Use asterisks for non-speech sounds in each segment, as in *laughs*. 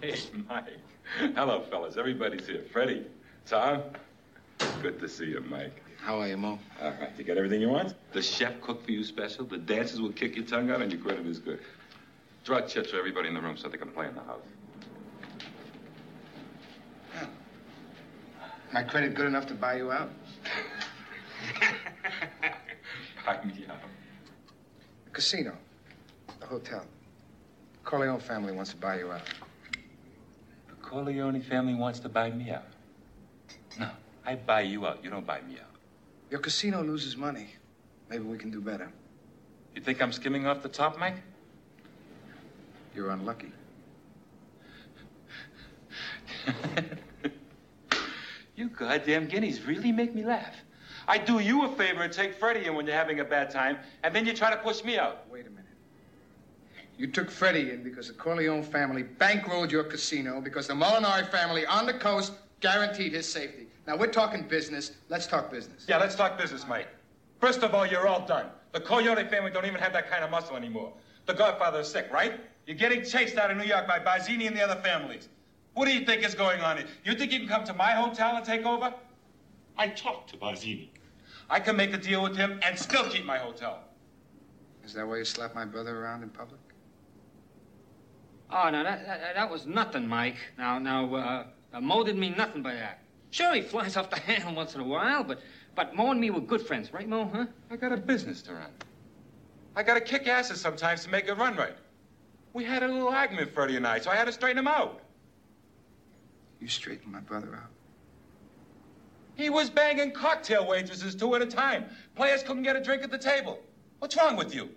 Hey, Mike. Hello, fellas. Everybody's here. Freddie, Tom. Good to see you, Mike. How are you, Mo? All right, you got everything you want? The chef cooked for you special. The dancers will kick your tongue out, and your credit is good. Draw chips for everybody in the room so they can play in the house. My credit good enough to buy you out? *laughs* Buy me out. The casino. The hotel. Corleone family wants to buy you out. The Corleone family wants to buy me out. No, I buy you out. You don't buy me out. Your casino loses money. Maybe we can do better. You think I'm skimming off the top, Mike? You're unlucky. *laughs* You goddamn guineas really make me laugh. I do you a favor and take Freddie in when you're having a bad time, and then you try to push me out. Wait a minute. You took Freddie in because the Corleone family bankrolled your casino because the Molinari family on the coast guaranteed his safety. Now, we're talking business. Let's talk business. Yeah, let's talk business, Mike. First of all, you're all done. The Corleone family don't even have that kind of muscle anymore. The Godfather is sick, right? You're getting chased out of New York by Barzini and the other families. What do you think is going on here? You think you can come to my hotel and take over? I talked to Barzini. I can make a deal with him and still keep my hotel. Is that why you slapped my brother around in public? Oh, no, that, that, that was nothing, Mike. Now, now, uh, uh, Mo didn't mean nothing by that. Sure, he flies *laughs* off the handle once in a while, but, but Mo and me were good friends, right, Mo, huh? I got a business to run. I got to kick asses sometimes to make it run right. We had a little argument, Freddie and I, so I had to straighten him out. You straightened my brother out. He was banging cocktail waitresses two at a time. Players couldn't get a drink at the table. What's wrong with you?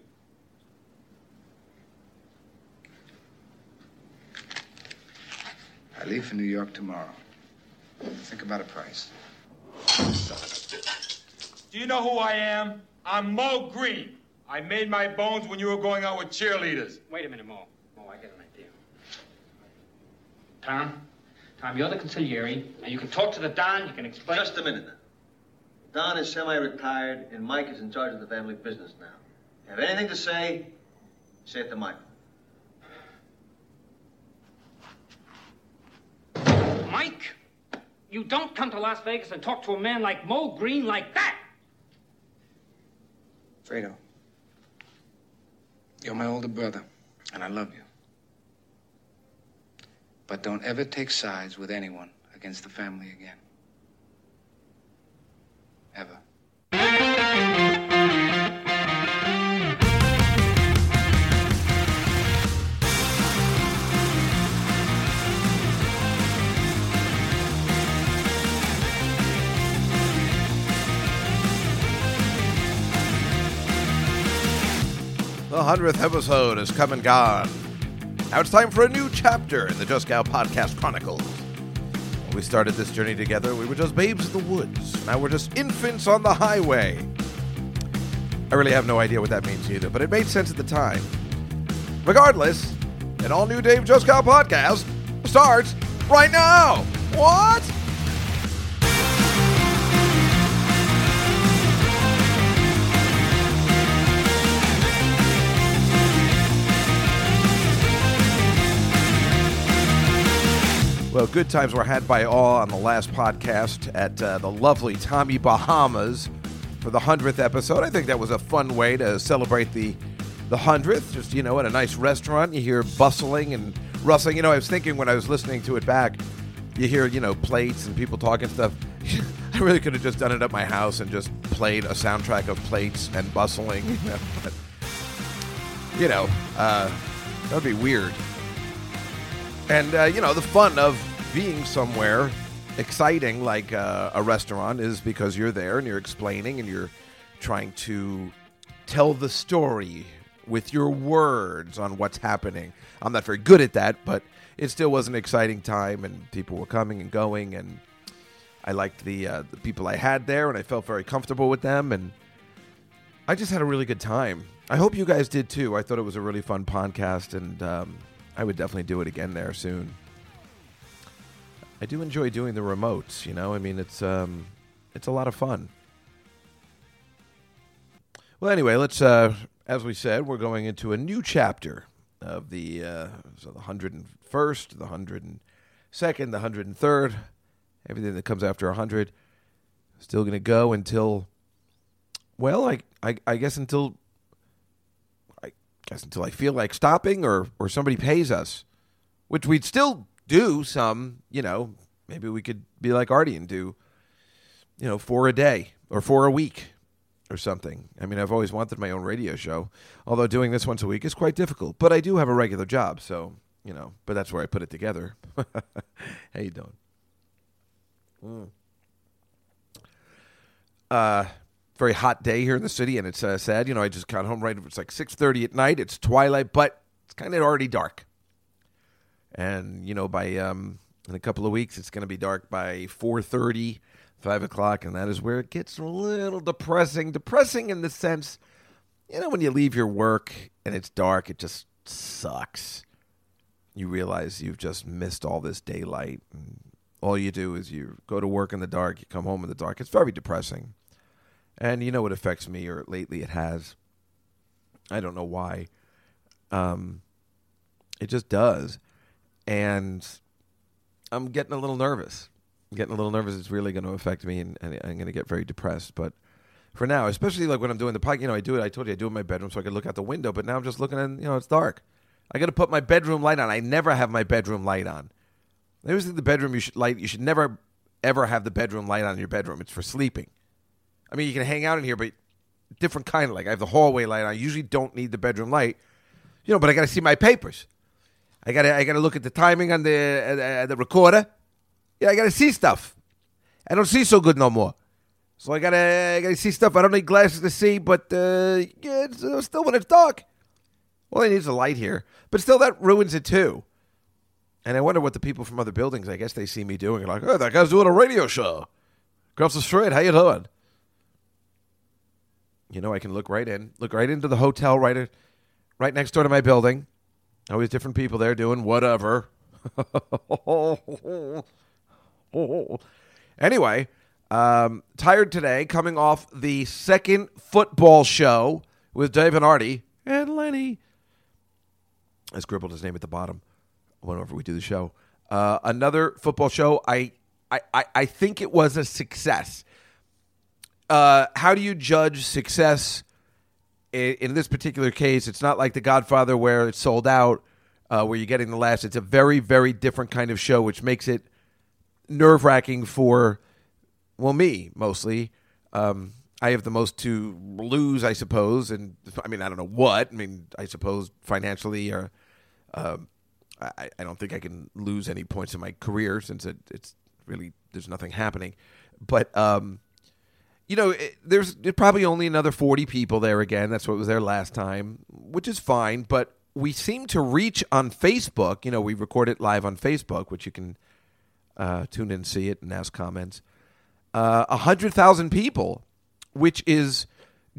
I leave for New York tomorrow. Think about a price. Do you know who I am? I'm Moe Greene. I made my bones when you were going out with cheerleaders. Wait a minute, Mo. Mo, I got an idea. Tom? Tom, you're the consigliere. Now, you can talk to the Don, you can explain... Just a minute. Don is semi-retired, and Mike is in charge of the family business now. Have anything to say, say it to Michael. Mike, you don't come to Las Vegas and talk to a man like Moe Greene like that. Fredo, you're my older brother, and I love you. But don't ever take sides with anyone against the family again. Ever. The 100th episode has come and gone. Now it's time for a new chapter in the Juskow Podcast Chronicles. When we started this journey together, we were just babes in the woods. Now we're just infants on the highway. I really have no idea what that means either, but it made sense at the time. Regardless, an all new Dave Juskow podcast starts right now. What? Well, good times were had by all on the last podcast at uh, the lovely Tommy Bahamas for the hundredth episode. I think that was a fun way to celebrate the the hundredth. Just you know, at a nice restaurant, you hear bustling and rustling. You know, I was thinking when I was listening to it back, you hear you know plates and people talking stuff. *laughs* I really could have just done it at my house and just played a soundtrack of plates and bustling. *laughs* You know, but, you know uh, that would be weird. And uh, you know, the fun of being somewhere exciting like uh, a restaurant is because you're there and you're explaining and you're trying to tell the story with your words on what's happening. I'm not very good at that, but it still was an exciting time, and people were coming and going, and I liked the uh, the people I had there, and I felt very comfortable with them, and I just had a really good time. I hope you guys did too. I thought it was a really fun podcast, and um, I would definitely do it again there soon. I do enjoy doing the remotes. You know, I mean, it's um, it's a lot of fun. Well, anyway, let's. Uh, as we said, we're going into a new chapter of the uh, so the hundred and first, the hundred and second, the hundred and third, everything that comes after a hundred, still going to go until. Well, I, I I guess until. Guess until I feel like stopping, or or somebody pays us, which we'd still do some. You know, maybe we could be like Artie and do. You know, four a day or four a week or something. I mean, I've always wanted my own radio show, although doing this once a week is quite difficult. But I do have a regular job, so you know. But that's where I put it together. *laughs* How you doing? Mm. Uh, very hot day here in the city, and it's uh, sad. You know, I just got home right. It's like six thirty at night. It's twilight, but it's kind of already dark. And you know, by um, in a couple of weeks, it's going to be dark by four thirty five o'clock, and that is where it gets a little depressing. Depressing in the sense, you know, when you leave your work and it's dark, it just sucks. You realize you've just missed all this daylight. All you do is you go to work in the dark, you come home in the dark. It's very depressing. And you know it affects me, or lately it has. I don't know why. Um, it just does. And I'm getting a little nervous I'm getting a little nervous. It's really going to affect me, and, and I'm going to get very depressed. But for now, especially like when I'm doing the podcast, you know, I do it. I told you I do it in my bedroom so I can look out the window. But now I'm just looking and you know it's dark. I got to put my bedroom light on. I never have my bedroom light on. I always think the bedroom you should light. You should never ever have the bedroom light on in your bedroom. It's for sleeping. I mean, you can hang out in here, but different kind of like I have the hallway light. I usually don't need the bedroom light, you know. But I got to see my papers. I got to I got to look at the timing on the uh, the recorder. Yeah, I gotta see stuff. I don't see so good no more. So I gotta, I gotta see stuff. I don't need glasses to see, but uh, yeah, it's, uh, still when it's dark. Well, it needs a light here, but still that ruins it too. And I wonder what the people from other buildings, I guess they see me doing, like, oh, that guy's doing a radio show. Across the street, how you doing? You know, I can look right in, look right into the hotel, right, right next door to my building. Always different people there doing whatever. *laughs* anyway, um, tired today, coming off the second football show with Dave and Artie and Lenny. I scribbled his name at the bottom whenever we do the show. Uh, another football show. I, I, I, I think it was a success. Uh, how do you judge success in, in, this particular case? It's not like The Godfather where it's sold out, uh, where you're getting the last. It's a very, very different kind of show, which makes it nerve wracking for, well, me mostly. Um, I have the most to lose, I suppose, and I mean, I don't know what. I mean, I suppose financially, or uh, I, I don't think I can lose any points in my career since it, it's really there's nothing happening. But um, you know, it, there's probably only another 40 people there again. That's what was there last time, which is fine. But we seem to reach on Facebook. You know, we record it live on Facebook, which you can uh, tune in, see it, and ask comments. Uh, a hundred thousand people, which is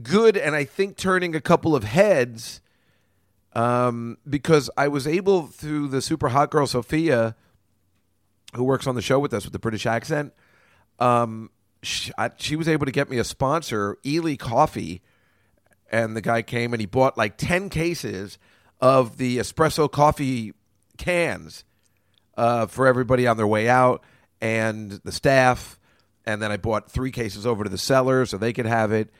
good, and I think turning a couple of heads. Um, because I was able through the super hot girl Sophia, who works on the show with us with the British accent. Um, she, I, she was able to get me a sponsor, illy Coffee, and the guy came and he bought like ten cases of the espresso coffee cans uh, for everybody on their way out and the staff. And then I bought three cases over to the cellar so they could have it.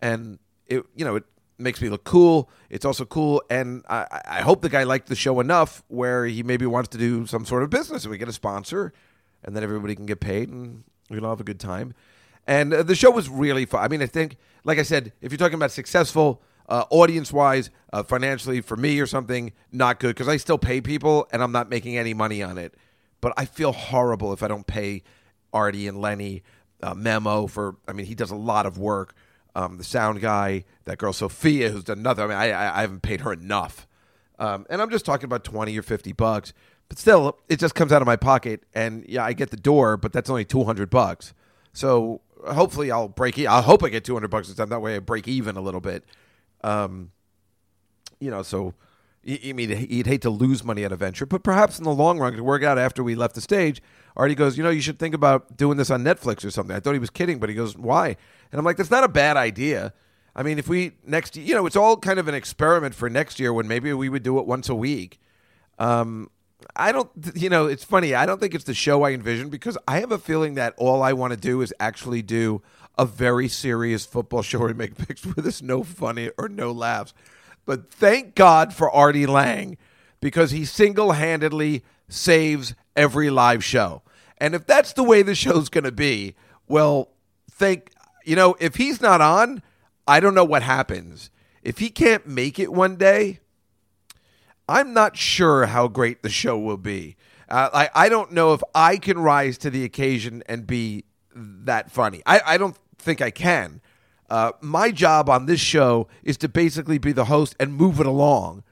And it, you know, it makes me look cool. It's also cool, and I, I hope the guy liked the show enough where he maybe wants to do some sort of business, and we get a sponsor, and then everybody can get paid, and we can all have a good time. And uh, the show was really fun. I mean, I think, like I said, if you're talking about successful uh, audience wise, uh, financially for me or something, not good because I still pay people and I'm not making any money on it. But I feel horrible if I don't pay Artie and Lenny uh, Memo for. I mean, he does a lot of work. Um, the sound guy, that girl Sophia, who's done nothing. I mean, I, I haven't paid her enough. Um, and I'm just talking about 20 or 50 bucks. But still, it just comes out of my pocket. And yeah, I get the door, but that's only 200 bucks. So hopefully I'll break. E- I hope I get 200 bucks this time. That way I break even a little bit. Um, you know, so you mean you'd hate to lose money at a venture, but perhaps in the long run, to work out after we left the stage. Artie goes, you know, you should think about doing this on Netflix or something. I thought he was kidding, but he goes, why? And I'm like, that's not a bad idea. I mean, if we next, you know, it's all kind of an experiment for next year when maybe we would do it once a week. Um, I don't, you know, it's funny. I don't think it's the show I envision because I have a feeling that all I want to do is actually do a very serious football show or make picks *laughs* where there's no funny or no laughs. But thank God for Artie Lange because he single handedly saves every live show. And if that's the way the show's going to be, well, thank, you know, if he's not on, I don't know what happens. If he can't make it one day, I'm not sure how great the show will be. Uh, I, I don't know if I can rise to the occasion and be that funny. I, I don't think I can. Uh, my job on this show is to basically be the host and move it along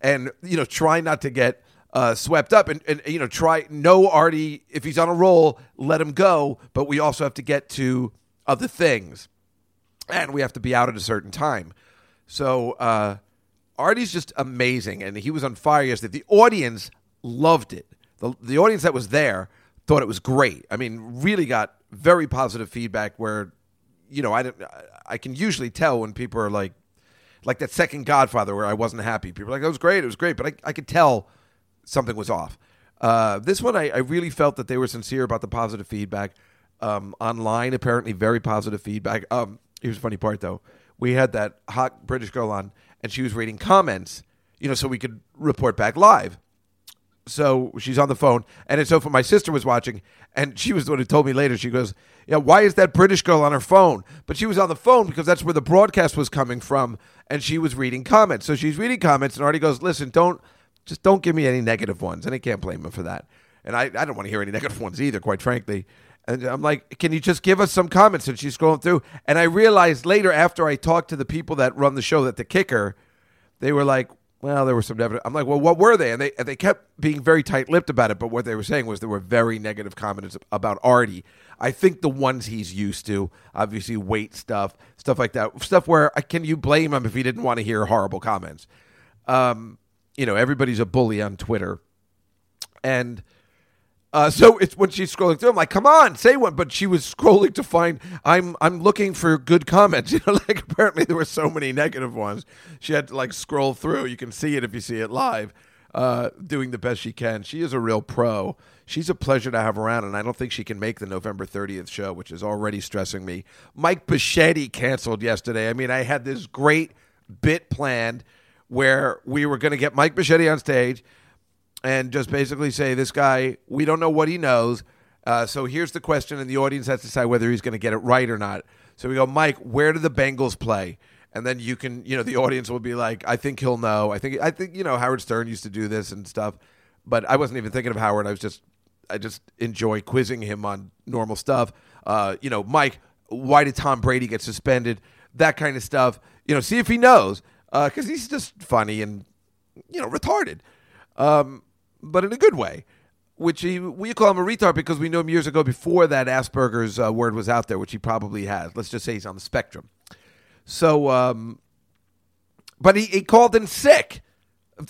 and, you know, try not to get uh, swept up and, and, you know, try, no Artie, if he's on a roll, let him go. But we also have to get to other things and we have to be out at a certain time. So, uh, Artie's just amazing, and he was on fire yesterday. The audience loved it. The, the audience that was there thought it was great. I mean, really got very positive feedback. Where, you know, I don't, I can usually tell when people are like, like that second Godfather, where I wasn't happy. People like, "It was great, it was great," but I, I could tell something was off. Uh, this one, I, I really felt that they were sincere about the positive feedback. Um, online, apparently, very positive feedback. Um, here's a funny part though. We had that hot British girl on and she was reading comments, you know, so we could report back live. So she's on the phone, and it's so for my sister was watching, and she was the one who told me later. She goes, "Yeah, why is that British girl on her phone?" But she was on the phone because that's where the broadcast was coming from, and she was reading comments. So she's reading comments, and Artie goes, "Listen, don't just don't give me any negative ones," and I can't blame him for that. And I, I don't want to hear any negative ones either, quite frankly. And I'm like, can you just give us some comments? And she's scrolling through. And I realized later, after I talked to the people that run the show, that the kicker, they were like, well, there were some negative. I'm like, well, what were they? And they and they kept being very tight lipped about it. But what they were saying was there were very negative comments about Artie. I think the ones he's used to, obviously weight stuff, stuff like that, stuff where uh, can you blame him if he didn't want to hear horrible comments? Um, you know, everybody's a bully on Twitter, and uh, so it's when she's scrolling through. I'm like, come on, say one. But she was scrolling to find. I'm I'm looking for good comments. *laughs* You know, like apparently there were so many negative ones. She had to like scroll through. You can see it if you see it live. Uh, doing the best she can. She is a real pro. She's a pleasure to have around, and I don't think she can make the November 30th show, which is already stressing me. Mike Bocchetti canceled yesterday. I mean, I had this great bit planned where we were going to get Mike Bocchetti on stage and just basically say, this guy, we don't know what he knows. Uh, so here's the question, and the audience has to decide whether he's going to get it right or not. So we go, Mike, where do the Bengals play? And then you can, you know, the audience will be like, I think he'll know. I think, I think, you know, Howard Stern used to do this and stuff, but I wasn't even thinking of Howard. I was just, I just enjoy quizzing him on normal stuff. Uh, you know, Mike, why did Tom Brady get suspended? That kind of stuff. You know, see if he knows, because uh, he's just funny and, you know, retarded. Um, but in a good way. Which he, we call him a retard because we knew him years ago before that Asperger's uh, word was out there, which he probably has. Let's just say he's on the spectrum. So, um, but he, he called in sick.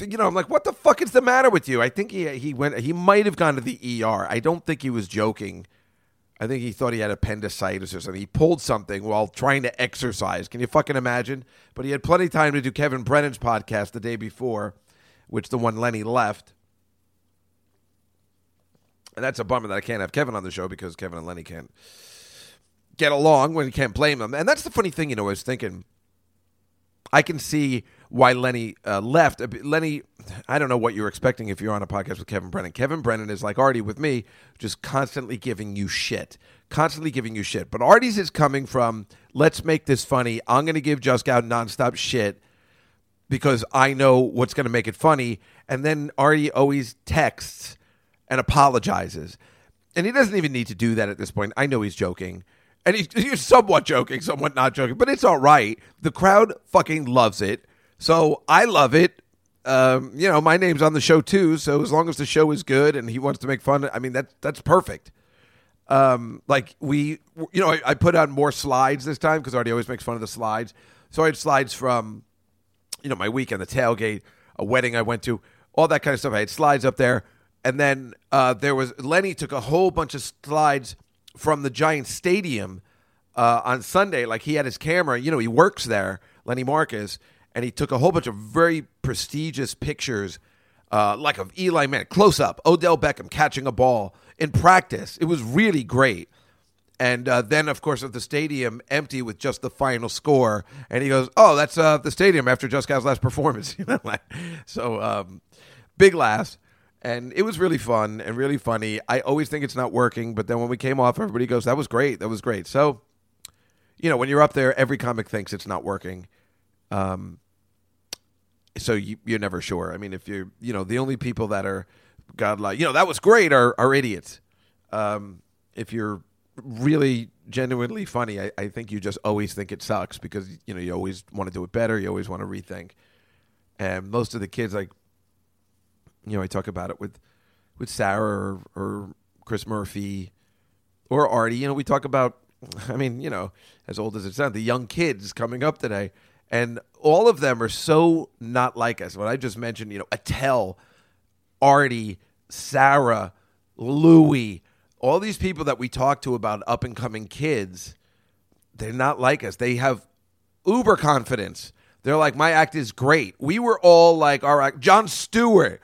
You know, I'm like, what the fuck is the matter with you? I think he he went. He might have gone to the ER. I don't think he was joking. I think he thought he had appendicitis or something. He pulled something while trying to exercise. Can you fucking imagine? But he had plenty of time to do Kevin Brennan's podcast the day before, which the one Lenny left. And that's a bummer that I can't have Kevin on the show because Kevin and Lenny can't get along when you can't blame them. And that's the funny thing, you know, I was thinking, I can see why Lenny uh, left. Uh, Lenny, I don't know what you're expecting if you're on a podcast with Kevin Brennan. Kevin Brennan is like Artie with me, just constantly giving you shit. Constantly giving you shit. But Artie's is coming from, let's make this funny. I'm going to give Juskow nonstop shit because I know what's going to make it funny. And then Artie always texts and apologizes. And he doesn't even need to do that at this point. I know he's joking. And he's, *laughs* he's somewhat joking, somewhat not joking, but it's all right. The crowd fucking loves it. So I love it. Um, you know, my name's on the show too. So as long as the show is good and he wants to make fun, I mean, that, that's perfect. Um, like we, you know, I, I put on more slides this time because Artie always makes fun of the slides. So I had slides from, you know, my weekend, the tailgate, a wedding I went to, all that kind of stuff. I had slides up there and then uh, there was Lenny took a whole bunch of slides from the Giant Stadium uh, on Sunday, like he had his camera. You know, he works there, Lenny Marcus, and he took a whole bunch of very prestigious pictures, uh, like of Eli Manning, close up, Odell Beckham catching a ball in practice. It was really great. And uh, then, of course, at the stadium empty with just the final score, and he goes, "Oh, that's uh, the stadium after Juskow's last performance." *laughs* You know, like, so um, big laughs, and it was really fun and really funny. I always think it's not working, but then when we came off, everybody goes, "That was great, that was great." So, you know, when you're up there, every comic thinks it's not working. Um, so you, you're never sure. I mean, if you're, you know, the only people that are godlike, you know, that was great are, are idiots. Um, if you're really genuinely funny, I, I think you just always think it sucks because you know you always want to do it better. You always want to rethink. And most of the kids, like you know, I talk about it with with Sarah or, or Chris Murphy or Artie. You know, we talk about. *laughs* I mean, you know, as old as it sounds, the young kids coming up today, and all of them are so not like us. What I just mentioned, you know, Attell, Artie, Sarah, Louie all these people that we talk to about up and coming kids, they're not like us. They have uber confidence. They're like, my act is great. We were all like, our act, Jon Stewart,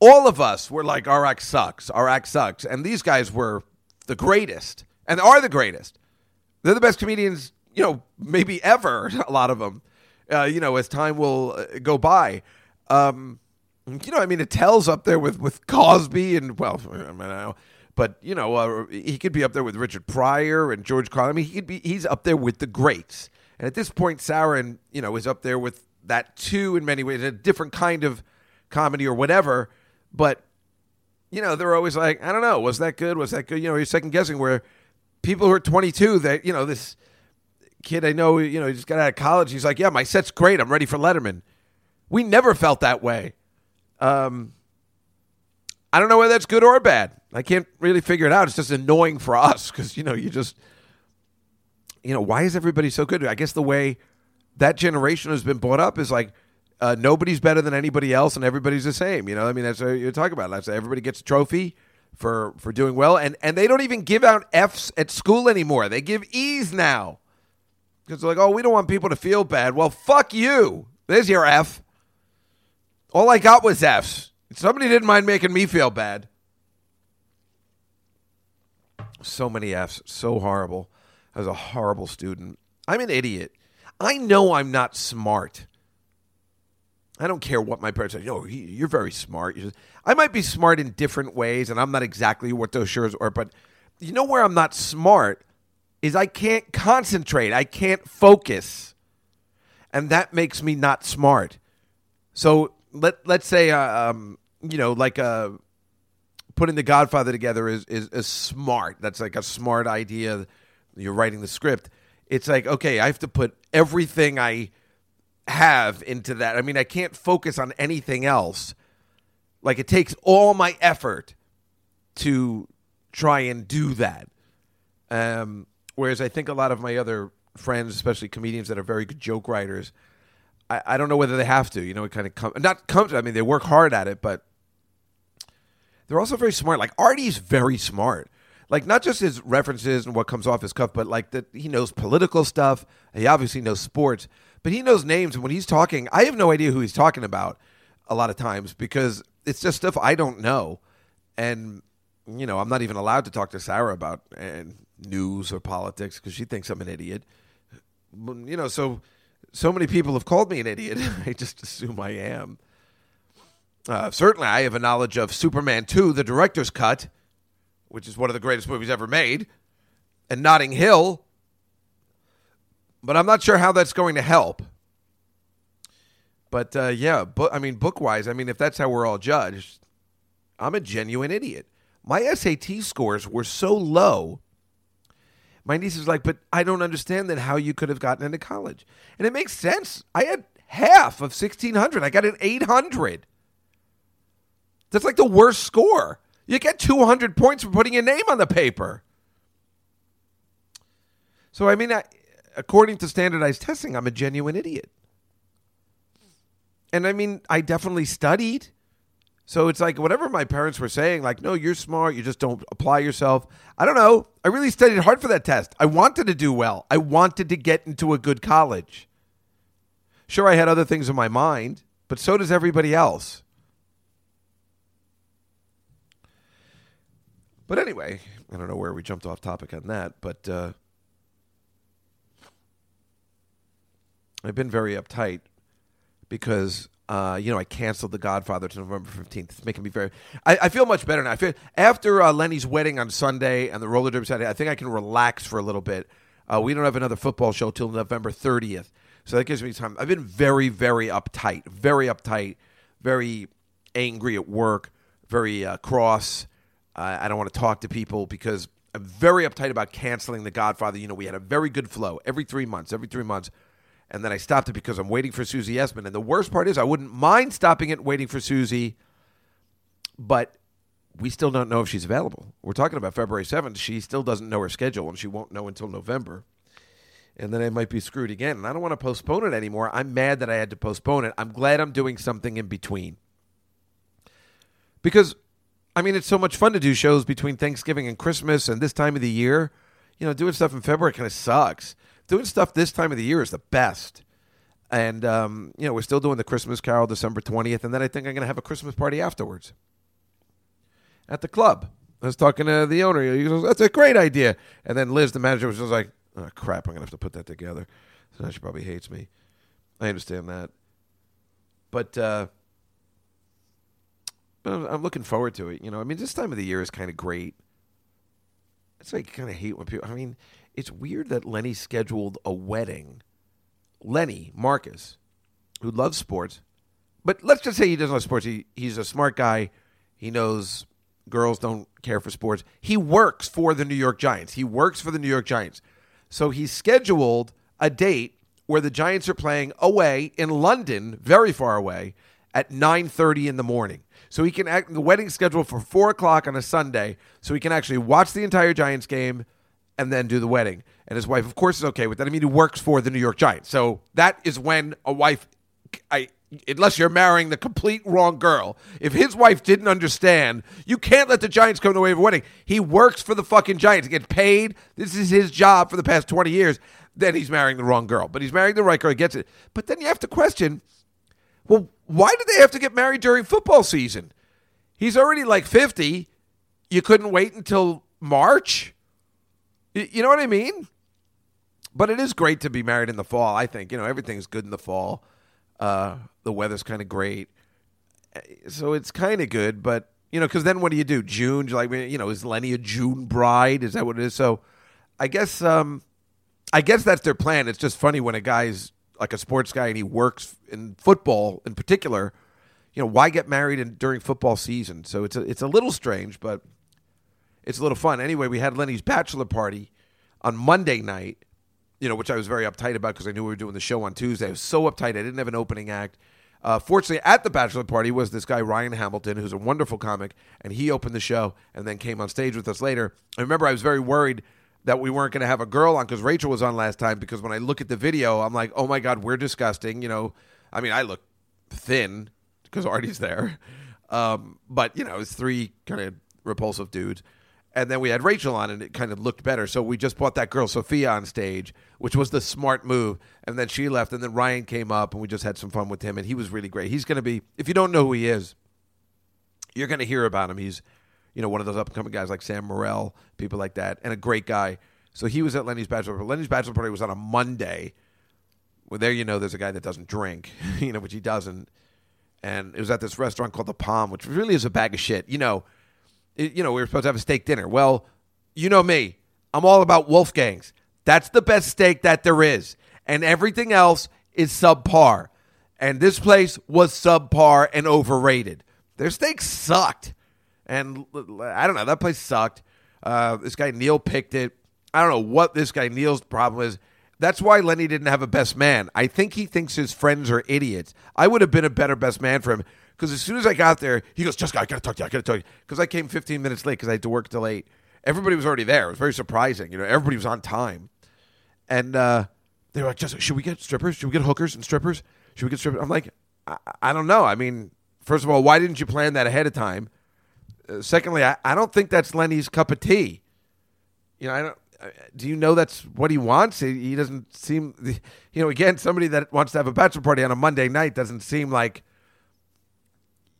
all of us were like, our act sucks. Our act sucks. And these guys were the greatest and are the greatest. They're the best comedians, you know, maybe ever, *laughs* a lot of them, uh, you know, as time will uh, go by. Um, you know, I mean, Attell's up there with, with Cosby and, well, *laughs* I mean, but you know, uh, he could be up there with Richard Pryor and George Carlin. I mean, he could be. He's up there with the greats. And at this point, Sauron, you know, is up there with that too in many ways, a different kind of comedy or whatever. But you know, they're always like, I don't know, was that good? Was that good? You know, you're second guessing. Where people who are 22, that you know, this kid I know, you know, he just got out of college. He's like, yeah, my set's great. I'm ready for Letterman. We never felt that way. Um, I don't know whether that's good or bad. I can't really figure it out. It's just annoying for *laughs* us because you know you just you know why is everybody so good? I guess the way that generation has been brought up is like uh, nobody's better than anybody else and everybody's the same. You know, I mean that's what you're talking about. That's everybody gets a trophy for for doing well, and and they don't even give out Fs at school anymore. They give E's now because they're like, oh, we don't want people to feel bad. Well, fuck you. There's your F. All I got was Fs. Somebody didn't mind making me feel bad. So many F's. So horrible. I was a horrible student. I'm an idiot. I know I'm not smart. I don't care what my parents say. No, you're very smart. I might be smart in different ways, and I'm not exactly what those shirts are. But you know where I'm not smart is I can't concentrate. I can't focus, and that makes me not smart. So let let's say uh, um, you know like uh, putting the Godfather together is, is is smart. That's like a smart idea. You're writing the script. It's like okay, I have to put everything I have into that. I mean, I can't focus on anything else. Like it takes all my effort to try and do that. Um, whereas I think a lot of my other friends, especially comedians that are very good joke writers, I, I don't know whether they have to. You know, it kind of come not comes. I mean, they work hard at it, but they're also very smart. Like Artie's very smart. Like not just his references and what comes off his cuff, but like that he knows political stuff. He obviously knows sports, but he knows names. And when he's talking, I have no idea who he's talking about a lot of times because it's just stuff I don't know. And you know, I'm not even allowed to talk to Sarah about and news or politics because she thinks I'm an idiot. You know, so so many people have called me an idiot. *laughs* I just assume I am. Uh, certainly, I have a knowledge of Superman 2, the director's cut, which is one of the greatest movies ever made, and Notting Hill, but I'm not sure how that's going to help. But uh, yeah, bu- I mean, book wise, I mean, if that's how we're all judged, I'm a genuine idiot. My SAT scores were so low. My niece is like, but I don't understand then how you could have gotten into college. And it makes sense. I had half of 1600. I got an 800. That's like the worst score. You get 200 points for putting your name on the paper. So, I mean, I, according to standardized testing, I'm a genuine idiot. And I mean, I definitely studied. So it's like whatever my parents were saying, like, no, you're smart, you just don't apply yourself. I don't know. I really studied hard for that test. I wanted to do well. I wanted to get into a good college. Sure, I had other things in my mind, but so does everybody else. But anyway, I don't know where we jumped off topic on that, but uh, I've been very uptight because uh, you know I canceled The Godfather to November fifteenth. It's making me very. I, I, feel much better now. I feel after uh, Lenny's wedding on Sunday and the roller derby Saturday. I think I can relax for a little bit. Uh, we don't have another football show till November thirtieth, so that gives me time. I've been very, very uptight, very uptight, very angry at work, very uh, cross. I don't want to talk to people because I'm very uptight about canceling The Godfather. You know, we had a very good flow every three months, every three months. And then I stopped it because I'm waiting for Susie Essman. And the worst part is, I wouldn't mind stopping it waiting for Susie, but we still don't know if she's available. We're talking about February 7th. She still doesn't know her schedule, and she won't know until November. And then I might be screwed again. And I don't want to postpone it anymore. I'm mad that I had to postpone it. I'm glad I'm doing something in between. Because I mean, it's so much fun to do shows between Thanksgiving and Christmas and this time of the year. You know, doing stuff in February kind of sucks. Doing stuff this time of the year is the best. And, um, you know, we're still doing the Christmas Carol December 20th. And then I think I'm going to have a Christmas party afterwards at the club. I was talking to the owner. He goes, That's a great idea. And then Liz, the manager, was just like, Oh, crap, I'm going to have to put that together. So now she probably hates me. I understand that. But, uh, but I'm, looking forward to it. You know, I mean, this time of the year is kind of great. It's like you kind of hate when people. I mean, it's weird that Lenny scheduled a wedding. Lenny Marcus, who loves sports, but let's just say he doesn't love sports. He he's a smart guy. He knows girls don't care for sports. He works for the New York Giants. He works for the New York Giants. So he scheduled a date where the Giants are playing away in London, very far away, at 9:30 in the morning so he can act the wedding scheduled for four o'clock on a Sunday, so he can actually watch the entire Giants game and then do the wedding. And his wife, of course, is okay with that. I mean, he works for the New York Giants, so that is when a wife, I unless you're marrying the complete wrong girl. If his wife didn't understand, you can't let the Giants come to a wedding. He works for the fucking Giants. He gets paid. This is his job for the past 20 years. Then he's marrying the wrong girl. But he's marrying the right girl. He gets it. But then you have to question well, why did they have to get married during football season? He's already like 50. You couldn't wait until March? You know what I mean? But it is great to be married in the fall, I think. You know, everything's good in the fall. Uh, the weather's kind of great. So it's kind of good, but, you know, because then what do you do? June, like, you know, is Lenny a June bride? Is that what it is? So I guess, um, I guess that's their plan. It's just funny when a guy's like a sports guy and he works in football in particular, you know, why get married in, during football season? So it's a, it's a little strange, but it's a little fun. Anyway, we had Lenny's bachelor party on Monday night, you know, which I was very uptight about because I knew we were doing the show on Tuesday. I was so uptight. I didn't have an opening act. Uh, fortunately, at the bachelor party was this guy Ryan Hamilton, who's a wonderful comic, and he opened the show and then came on stage with us later. I remember I was very worried that we weren't going to have a girl on because Rachel was on last time. Because when I look at the video, I'm like, oh my god, we're disgusting. You know, I mean, I look thin because Artie's there, *laughs* um, but you know, it's three kind of repulsive dudes. And then we had Rachel on, and it kind of looked better. So we just brought that girl Sophia on stage, which was the smart move. And then she left, and then Ryan came up, and we just had some fun with him, and he was really great. He's going to be, if you don't know who he is, you're going to hear about him. He's you know, one of those up and coming guys like Sam Morril, people like that, and a great guy. So he was at Lenny's bachelor party. Lenny's bachelor party was on a Monday. Well, there you know there's a guy that doesn't drink, *laughs* you know, which he doesn't. And it was at this restaurant called the Palm, which really is a bag of shit. You know, you know, we were supposed to have a steak dinner. Well, you know me, I'm all about Wolfgang's. That's the best steak that there is, and everything else is subpar. And this place was subpar and overrated. Their steak sucked. And I don't know, that place sucked. Uh, this guy Neil picked it. I don't know what this guy Neil's problem is. That's why Lenny didn't have a best man. I think he thinks his friends are idiots. I would have been a better best man for him because as soon as I got there, he goes, "Juskow I got to talk to you. I got to talk to you." Because I came 15 minutes late because I had to work till eight. Everybody was already there. It was very surprising. You know, everybody was on time, and uh, they were like, "Juskow should we get strippers? Should we get hookers and strippers? Should we get strippers?" I'm like, I, I don't know. I mean, first of all, why didn't you plan that ahead of time? Uh, secondly, I, I don't think that's Lenny's cup of tea. You know, I don't. uh, Do you know that's what he wants? He, he doesn't seem, *laughs* you know, again, somebody that wants to have a bachelor party on a Monday night doesn't seem like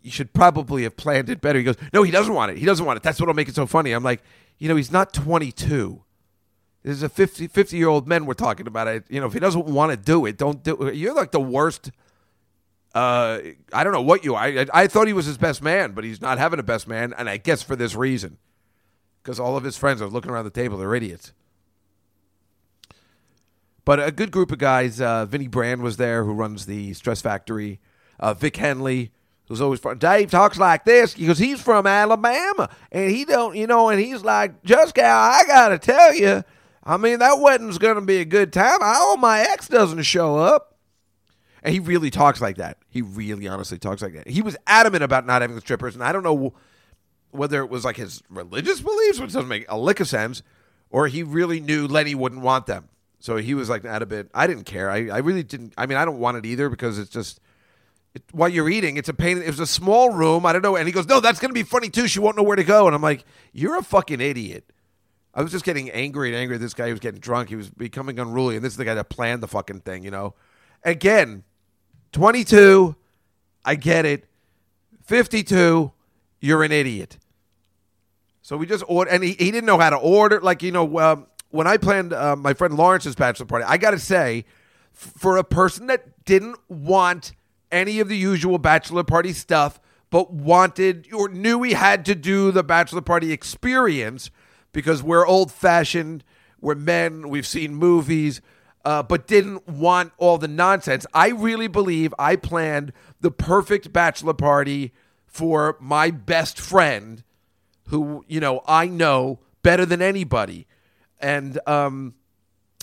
you should probably have planned it better. He goes, no, he doesn't want it. He doesn't want it. That's what'll make it so funny. I'm like, you know, he's not 22. This is a 50, 50 year old man we're talking about. It. You know, if he doesn't want to do it, don't do it. You're like the worst. Uh, I don't know what you. I, I I thought he was his best man, but he's not having a best man, and I guess for this reason, because all of his friends are looking around the table. They're idiots. But a good group of guys. Uh, Vinny Brand was there, who runs the Stress Factory. Uh, Vic Henley, who's always fun. Dave talks like this because he's from Alabama, and he don't, you know, and he's like, Juskow. I gotta tell you, I mean, that wedding's gonna be a good time. I hope my ex doesn't show up. And he really talks like that. He really, honestly talks like that. He was adamant about not having the strippers, and I don't know whether it was like his religious beliefs, which doesn't make a lick of sense, or he really knew Lenny wouldn't want them. So he was like that a bit. I didn't care. I, I really didn't. I mean, I don't want it either because it's just while you're eating, it's a pain. It was a small room. I don't know. And he goes, "No, that's going to be funny too. She won't know where to go." And I'm like, "You're a fucking idiot." I was just getting angry and angry. at This guy He was getting drunk. He was becoming unruly, and this is the guy that planned the fucking thing. You know, again, 22. I get it. 52. You're an idiot. So we just ordered, and he, he didn't know how to order. Like, you know, um, when I planned uh, my friend Lawrence's bachelor party, I got to say, f- for a person that didn't want any of the usual bachelor party stuff, but wanted or knew he had to do the bachelor party experience because we're old fashioned, we're men, we've seen movies, uh, but didn't want all the nonsense. I really believe I planned the perfect bachelor party for my best friend who you know I know better than anybody, and um,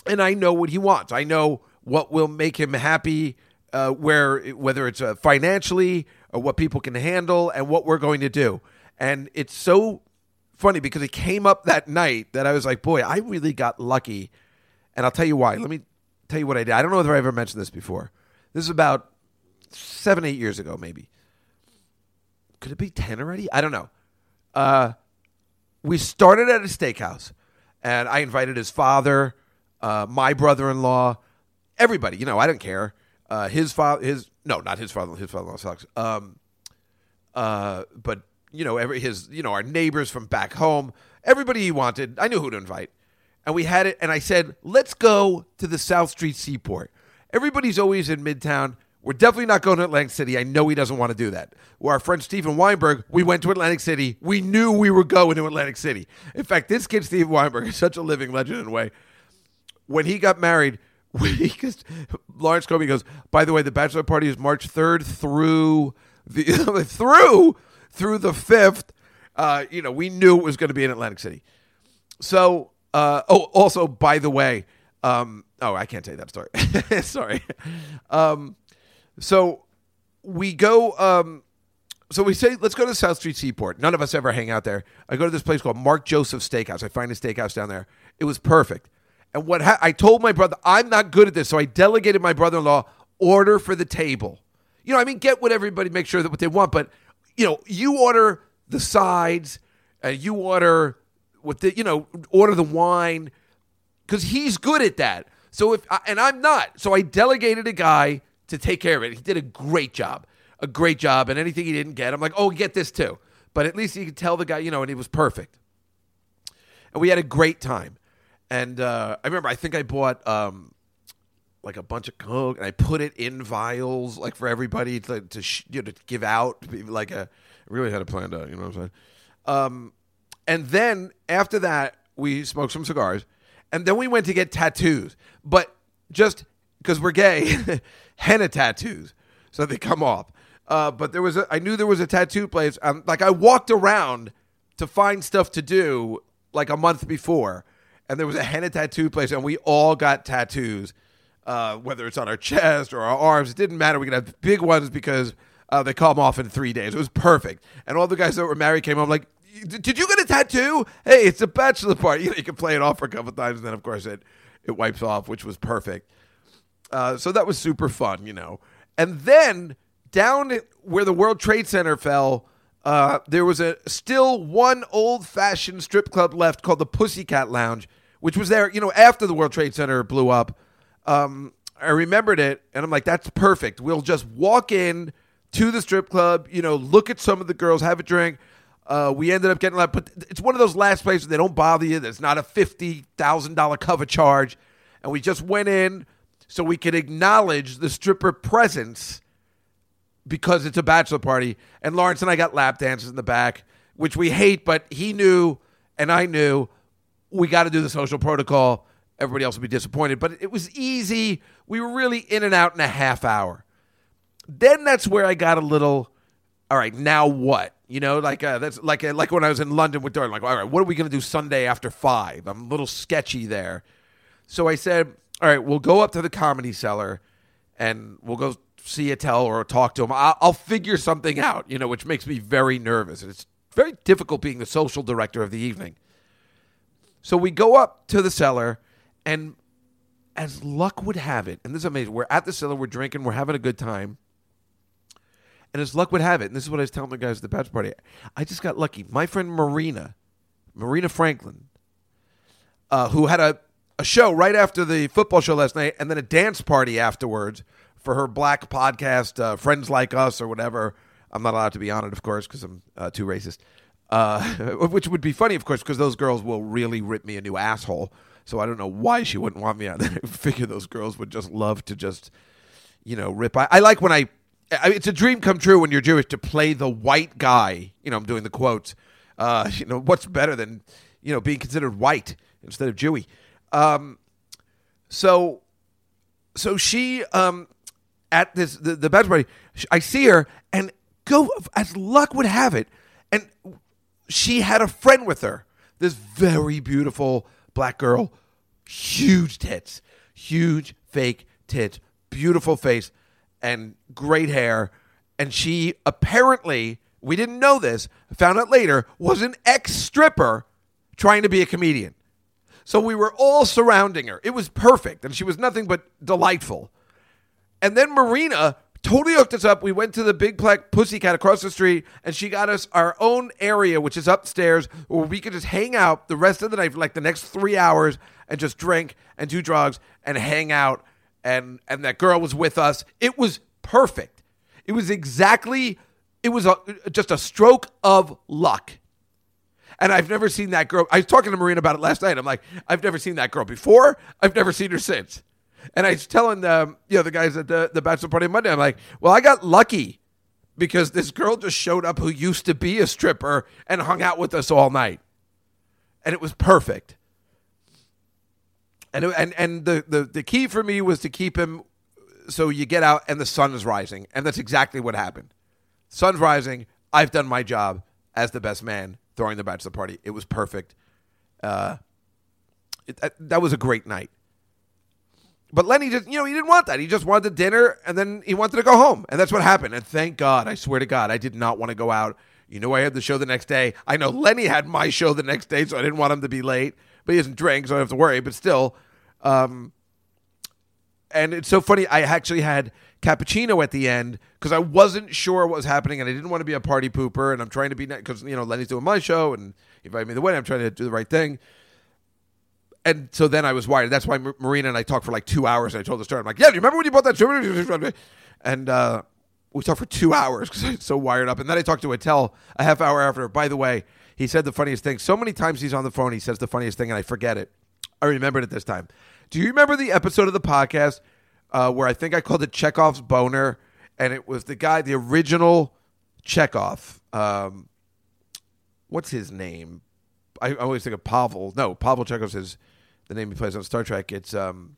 and I know what he wants. I know what will make him happy, uh, where whether it's uh, financially or what people can handle, and what we're going to do. And it's so funny because it came up that night that I was like, boy, I really got lucky. And I'll tell you why. Let me tell you what I did. I don't know whether I ever mentioned this before. This is about seven, eight years ago, maybe. Could it be ten already? I don't know uh, we started at a steakhouse, and I invited his father, uh, my brother-in-law, everybody. You know, I didn't care. Uh, his father, his no, not his father. His father-in-law sucks. Um, uh, but you know, every his, you know, our neighbors from back home, everybody he wanted. I knew who to invite, and we had it. And I said, let's go to the South Street Seaport. Everybody's always in Midtown. We're definitely not going to Atlantic City. I know he doesn't want to do that. Where our friend Stephen Weinberg, we went to Atlantic City. We knew we were going to Atlantic City. In fact, this kid, Stephen Weinberg, is such a living legend in a way. When he got married, *laughs* we just, Lawrence Kobe goes, by the way, the bachelor party is March 3rd through the *laughs* through through the 5th. Uh, you know, we knew it was going to be in Atlantic City. So, uh, oh, also, by the way, um, oh, I can't tell you that story. *laughs* Sorry. Um, so we go. Um, so we say, let's go to South Street Seaport. None of us ever hang out there. I go to this place called Mark Joseph Steakhouse. I find a steakhouse down there. It was perfect. And what ha- I told my brother, I'm not good at this, so I delegated my brother-in-law order for the table. You know, I mean, get what everybody make sure that what they want, but you know, you order the sides, and you order what the you know, order the wine because he's good at that. So if and I'm not, so I delegated a guy to take care of it. He did a great job, a great job. And anything he didn't get, I'm like, oh, get this too. But at least he could tell the guy, you know, and he was perfect. And we had a great time. And uh, I remember, I think I bought um, like a bunch of coke, and I put it in vials, like for everybody to to, sh- you know, to give out, like a I really had it planned out. You know what I'm saying? Um, and then after that, we smoked some cigars, and then we went to get tattoos, but just because we're gay, *laughs* henna tattoos, so they come off. Uh, but there was a, I knew there was a tattoo place. Um, like I walked around to find stuff to do like a month before, and there was a henna tattoo place, and we all got tattoos, uh, whether it's on our chest or our arms. It didn't matter. We could have big ones because uh, they come off in three days. It was perfect. And all the guys that were married came home like, "Did you get a tattoo? Hey, it's a bachelor party. *laughs* You know, you can play it off for a couple times, and then of course it it wipes off, which was perfect. Uh, so that was super fun, you know. And then down where the World Trade Center fell, uh, there was a still one old fashioned strip club left called the Pussycat Lounge, which was there, you know, after the World Trade Center blew up. Um, I remembered it, and I'm like, that's perfect. We'll just walk in to the strip club, you know, look at some of the girls, have a drink. Uh, we ended up getting lot, but it's one of those last places they don't bother you. There's not a fifty thousand dollar cover charge, and we just went in so we could acknowledge the stripper presence because it's a bachelor party. And Lawrence and I got lap dances in the back, which we hate, but he knew and I knew we got to do the social protocol. Everybody else would be disappointed, but it was easy. We were really in and out in a half hour. Then that's where I got a little. All right, now what? You know, like uh, that's like uh, like when I was in London with Doran. Like, all right, what are we going to do Sunday after five? I'm a little sketchy there, so I said, all right, we'll go up to the comedy cellar, and we'll go see Attell or talk to him. I'll, I'll figure something out. You know, which makes me very nervous. It's very difficult being the social director of the evening. So we go up to the cellar, and as luck would have it, and this is amazing, we're at the cellar, we're drinking, we're having a good time. And as luck would have it, and this is what I was telling the guys at the bachelor party, I just got lucky. My friend Marina, Marina Franklin, uh, who had a, a show right after the football show last night, and then a dance party afterwards for her black podcast, uh, Friends Like Us or whatever. I'm not allowed to be on it, of course, because I'm uh, too racist. Uh, *laughs* which would be funny, of course, because those girls will really rip me a new asshole. So I don't know why she wouldn't want me on there. *laughs* I figure those girls would just love to just, you know, rip. I, I like when I, I, it's a dream come true when you're Jewish to play the white guy. You know, I'm doing the quotes. Uh, *laughs* you know, what's better than, you know, being considered white instead of Jewy? Um, so, so she, um, at this the, the bachelor party, I see her and go as luck would have it, and she had a friend with her. This very beautiful black girl, huge tits, huge fake tits, beautiful face, and great hair. And she apparently, we didn't know this, found out later, was an ex stripper trying to be a comedian. So we were all surrounding her. It was perfect, and she was nothing but delightful. And then Marina totally hooked us up. We went to the Big Black Pussycat across the street, and she got us our own area, which is upstairs, where we could just hang out the rest of the night for like the next three hours and just drink and do drugs and hang out. And and that girl was with us. It was perfect. It was exactly. It was a, just a stroke of luck. And I've never seen that girl. I was talking to Marina about it last night. I'm like, I've never seen that girl before. I've never seen her since. And I was telling um, you know the guys at the, the bachelor party Monday, I'm like, well, I got lucky because this girl just showed up who used to be a stripper and hung out with us all night, and it was perfect. And and and the, the the key for me was to keep him so you get out and the sun is rising, and that's exactly what happened. Sun's rising. I've done my job as the best man throwing the bachelor party. It was perfect. Uh, it, that, that was a great night. But Lenny just, you know, he didn't want that. He just wanted dinner and then he wanted to go home. And that's what happened. And thank God, I swear to God, I did not want to go out. You know, I had the show the next day. I know Lenny had my show the next day, so I didn't want him to be late. But he doesn't drink, so I don't have to worry. But still, um, and it's so funny. I actually had cappuccino at the end because I wasn't sure what was happening, and I didn't want to be a party pooper. And I'm trying to be because you know Lenny's doing my show, and he invited me the wedding. I'm trying to do the right thing and so then I was wired. That's why Marina and I talked for like two hours. And I told the story. I'm like, yeah, do you remember when you bought that show? And uh, we talked for two hours because I was *laughs* so wired up. And then I talked to Attell a half hour after. By the way, he said the funniest thing. So many times he's on the phone, he says the funniest thing, and I forget it. I remembered it this time. Do you remember the episode of the podcast uh, where I think I called it Chekhov's boner, and it was the guy, the original Chekhov. Um, what's his name? I always think of Pavel. No, Pavel Chekhov's his the name he plays on Star Trek. It's um.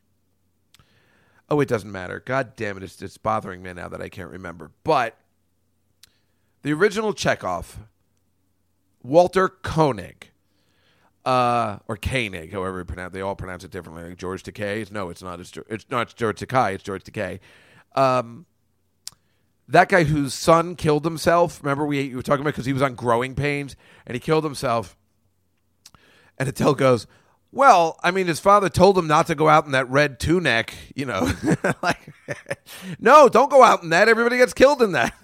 Oh, it doesn't matter. God damn it! It's it's bothering me now that I can't remember. But the original Chekhov, Walter Koenig, uh, or Koenig, however you pronounce. They all pronounce it differently. Like George Takei. No, it's not. It's it's not George Takei. It's George Takei. Um, that guy whose son killed himself. Remember we you were talking about because he was on growing pains and he killed himself. And Attell goes, Well, I mean, his father told him not to go out in that red tunic, you know. *laughs* like, no, don't go out in that. Everybody gets killed in that.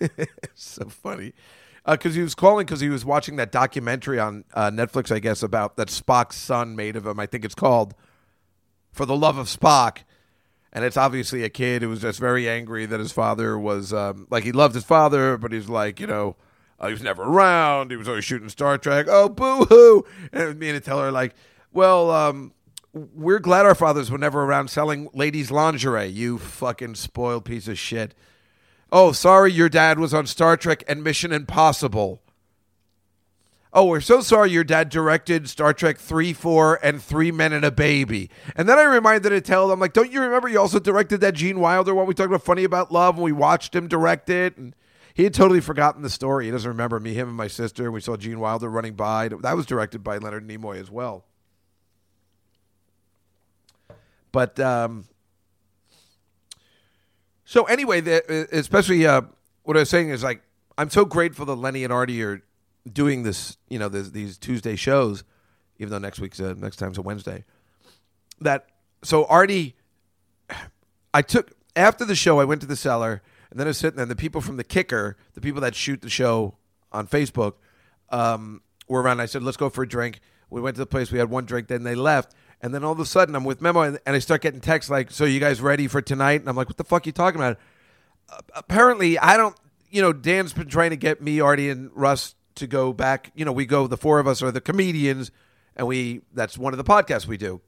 *laughs* so funny. Because uh, he was calling because he was watching that documentary on uh, Netflix, I guess, about that Spock's son made of him. I think it's called For the Love of Spock. And it's obviously a kid who was just very angry that his father was, um, like, he loved his father, but he's like, you know, uh, he was never around. He was always shooting Star Trek. Oh, boo hoo. And me and tell her, like, well, um, we're glad our fathers were never around selling ladies' lingerie, you fucking spoiled piece of shit. Oh, sorry, your dad was on Star Trek and Mission Impossible. Oh, we're so sorry your dad directed Star Trek 3, 4, and Three Men and a Baby. And then I reminded to tell them, like, don't you remember you also directed that Gene Wilder one we talked about Funny About Love and we watched him direct it? And he had totally forgotten the story. He doesn't remember me, him, and my sister. We saw Gene Wilder running by. That was directed by Leonard Nimoy as well. But um, so anyway, the, especially uh, what I was saying is like I'm so grateful that Lenny and Artie are doing this. You know, this, these Tuesday shows, even though next week's uh, next time's a Wednesday. That so Artie, I took after the show. I went to the cellar and then I was sitting there, and the people from the Kicker, the people that shoot the show on Facebook, um, were around. I said, let's go for a drink. We went to the place. We had one drink. Then they left. And then all of a sudden, I'm with Memo, and, and I start getting texts like, so you guys ready for tonight? And I'm like, what the fuck are you talking about? Uh, apparently, I don't, you know, Dan's been trying to get me, Artie, and Russ to go back. You know, we go, the four of us are the comedians, and we, that's one of the podcasts we do.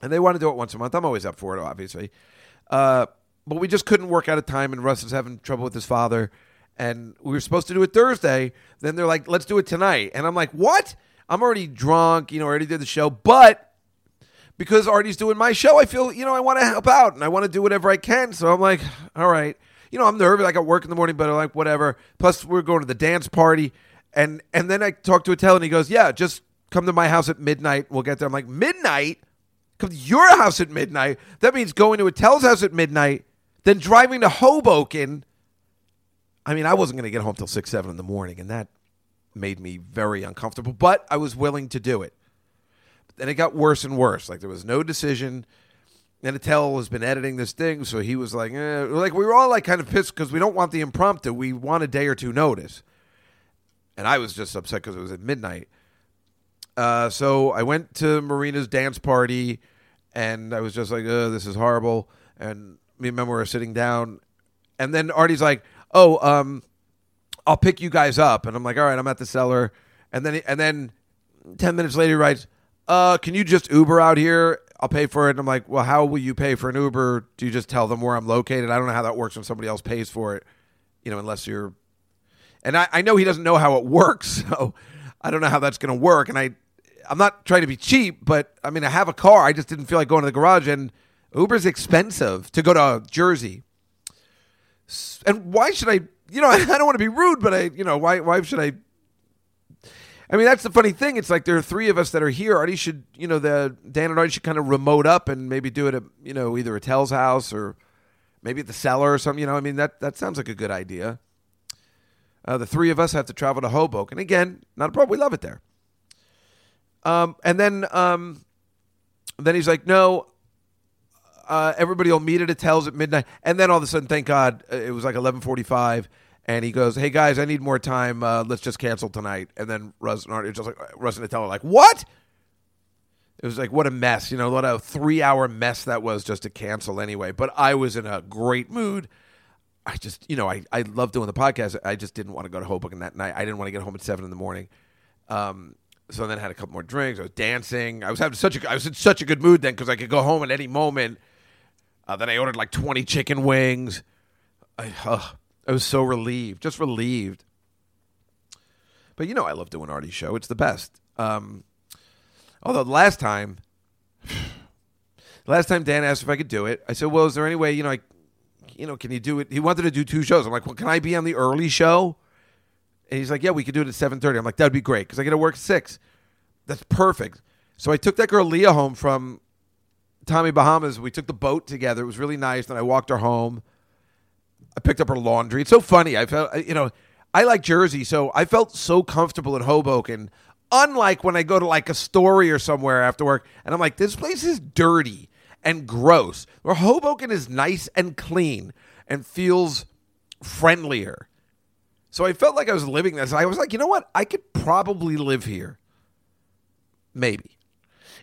And they want to do it once a month. I'm always up for it, obviously. Uh, but we just couldn't work out a time, and Russ was having trouble with his father. And we were supposed to do it Thursday. Then they're like, let's do it tonight. And I'm like, what? I'm already drunk, you know, already did the show. But because Artie's doing my show, I feel, you know, I want to help out and I want to do whatever I can. So I'm like, all right. You know, I'm nervous. I got work in the morning, but I'm like, whatever. Plus, we're going to the dance party. And and then I talked to Attell and he goes, yeah, just come to my house at midnight. We'll get there. I'm like, midnight? Come to your house at midnight? That means going to Attell's house at midnight then driving to Hoboken. I mean, I wasn't going to get home till six, seven in the morning, and that made me very uncomfortable. But I was willing to do it. Then it got worse and worse. Like there was no decision. And Attell has been editing this thing, so he was like, eh. like we were all like kind of pissed because we don't want the impromptu. We want a day or two notice. And I was just upset because it was at midnight. Uh, so I went to Marina's dance party, and I was just like, oh, this is horrible. And me and Memo were sitting down, and then Artie's like, "Oh, um, I'll pick you guys up," and I'm like, "All right, I'm at the cellar," and then and then ten minutes later he writes, "Uh, can you just Uber out here? I'll pay for it." And I'm like, "Well, how will you pay for an Uber? Do you just tell them where I'm located? I don't know how that works when somebody else pays for it, you know, unless you're." And I, I know he doesn't know how it works, *laughs* so I don't know how that's going to work. And I, I'm not trying to be cheap, but I mean, I have a car. I just didn't feel like going to the garage and Uber's expensive to go to Jersey. And why should I, you know, *laughs* I don't want to be rude, but I, you know, why why should I I mean, that's the funny thing. It's like there are three of us that are here. Artie should, you know, the Dan and Artie should kind of remote up and maybe do it at, you know, either Attell's house or maybe at the cellar or something. You know, I mean, that that sounds like a good idea. Uh, the three of us have to travel to Hoboken. Again, not a problem. We love it there. Um, and then, um, then he's like, no, uh, everybody will meet at Attell's at midnight, and then all of a sudden, thank God, uh, it was like eleven forty-five, and he goes, "Hey guys, I need more time. Uh, let's just cancel tonight." And then Russ and Art, just like Russ and Attell are like, "What?" It was like what a mess, you know, what a three-hour mess that was just to cancel anyway. But I was in a great mood. I just, you know, I, I love doing the podcast. I just didn't want to go to Hoboken that night. I didn't want to get home at seven in the morning. Um, so then I had a couple more drinks. I was dancing. I was having such a I was in such a good mood then because I could go home at any moment uh, then I ordered like 20 chicken wings. I, uh, I was so relieved, just relieved. But you know, I love doing Artie's show. It's the best. Um, although last time, *sighs* last time Dan asked if I could do it, I said, "Well, is there any way you know, I, you know, can you do it?" He wanted to do two shows. I'm like, "Well, can I be on the early show?" And he's like, "Yeah, we could do it at 7:30." I'm like, "That'd be great because I get to work at six. That's perfect." So I took that girl Leah home from Tommy Bahamas. We took the boat together. It was really nice. Then I walked her home. I picked up her laundry. It's so funny. I felt, you know, I like Jersey, so I felt so comfortable in Hoboken. Unlike when I go to like Astoria or somewhere after work and I'm like, this place is dirty and gross. Where Hoboken is nice and clean and feels friendlier. So I felt like I was living this. I was like, you know what? I could probably live here. Maybe.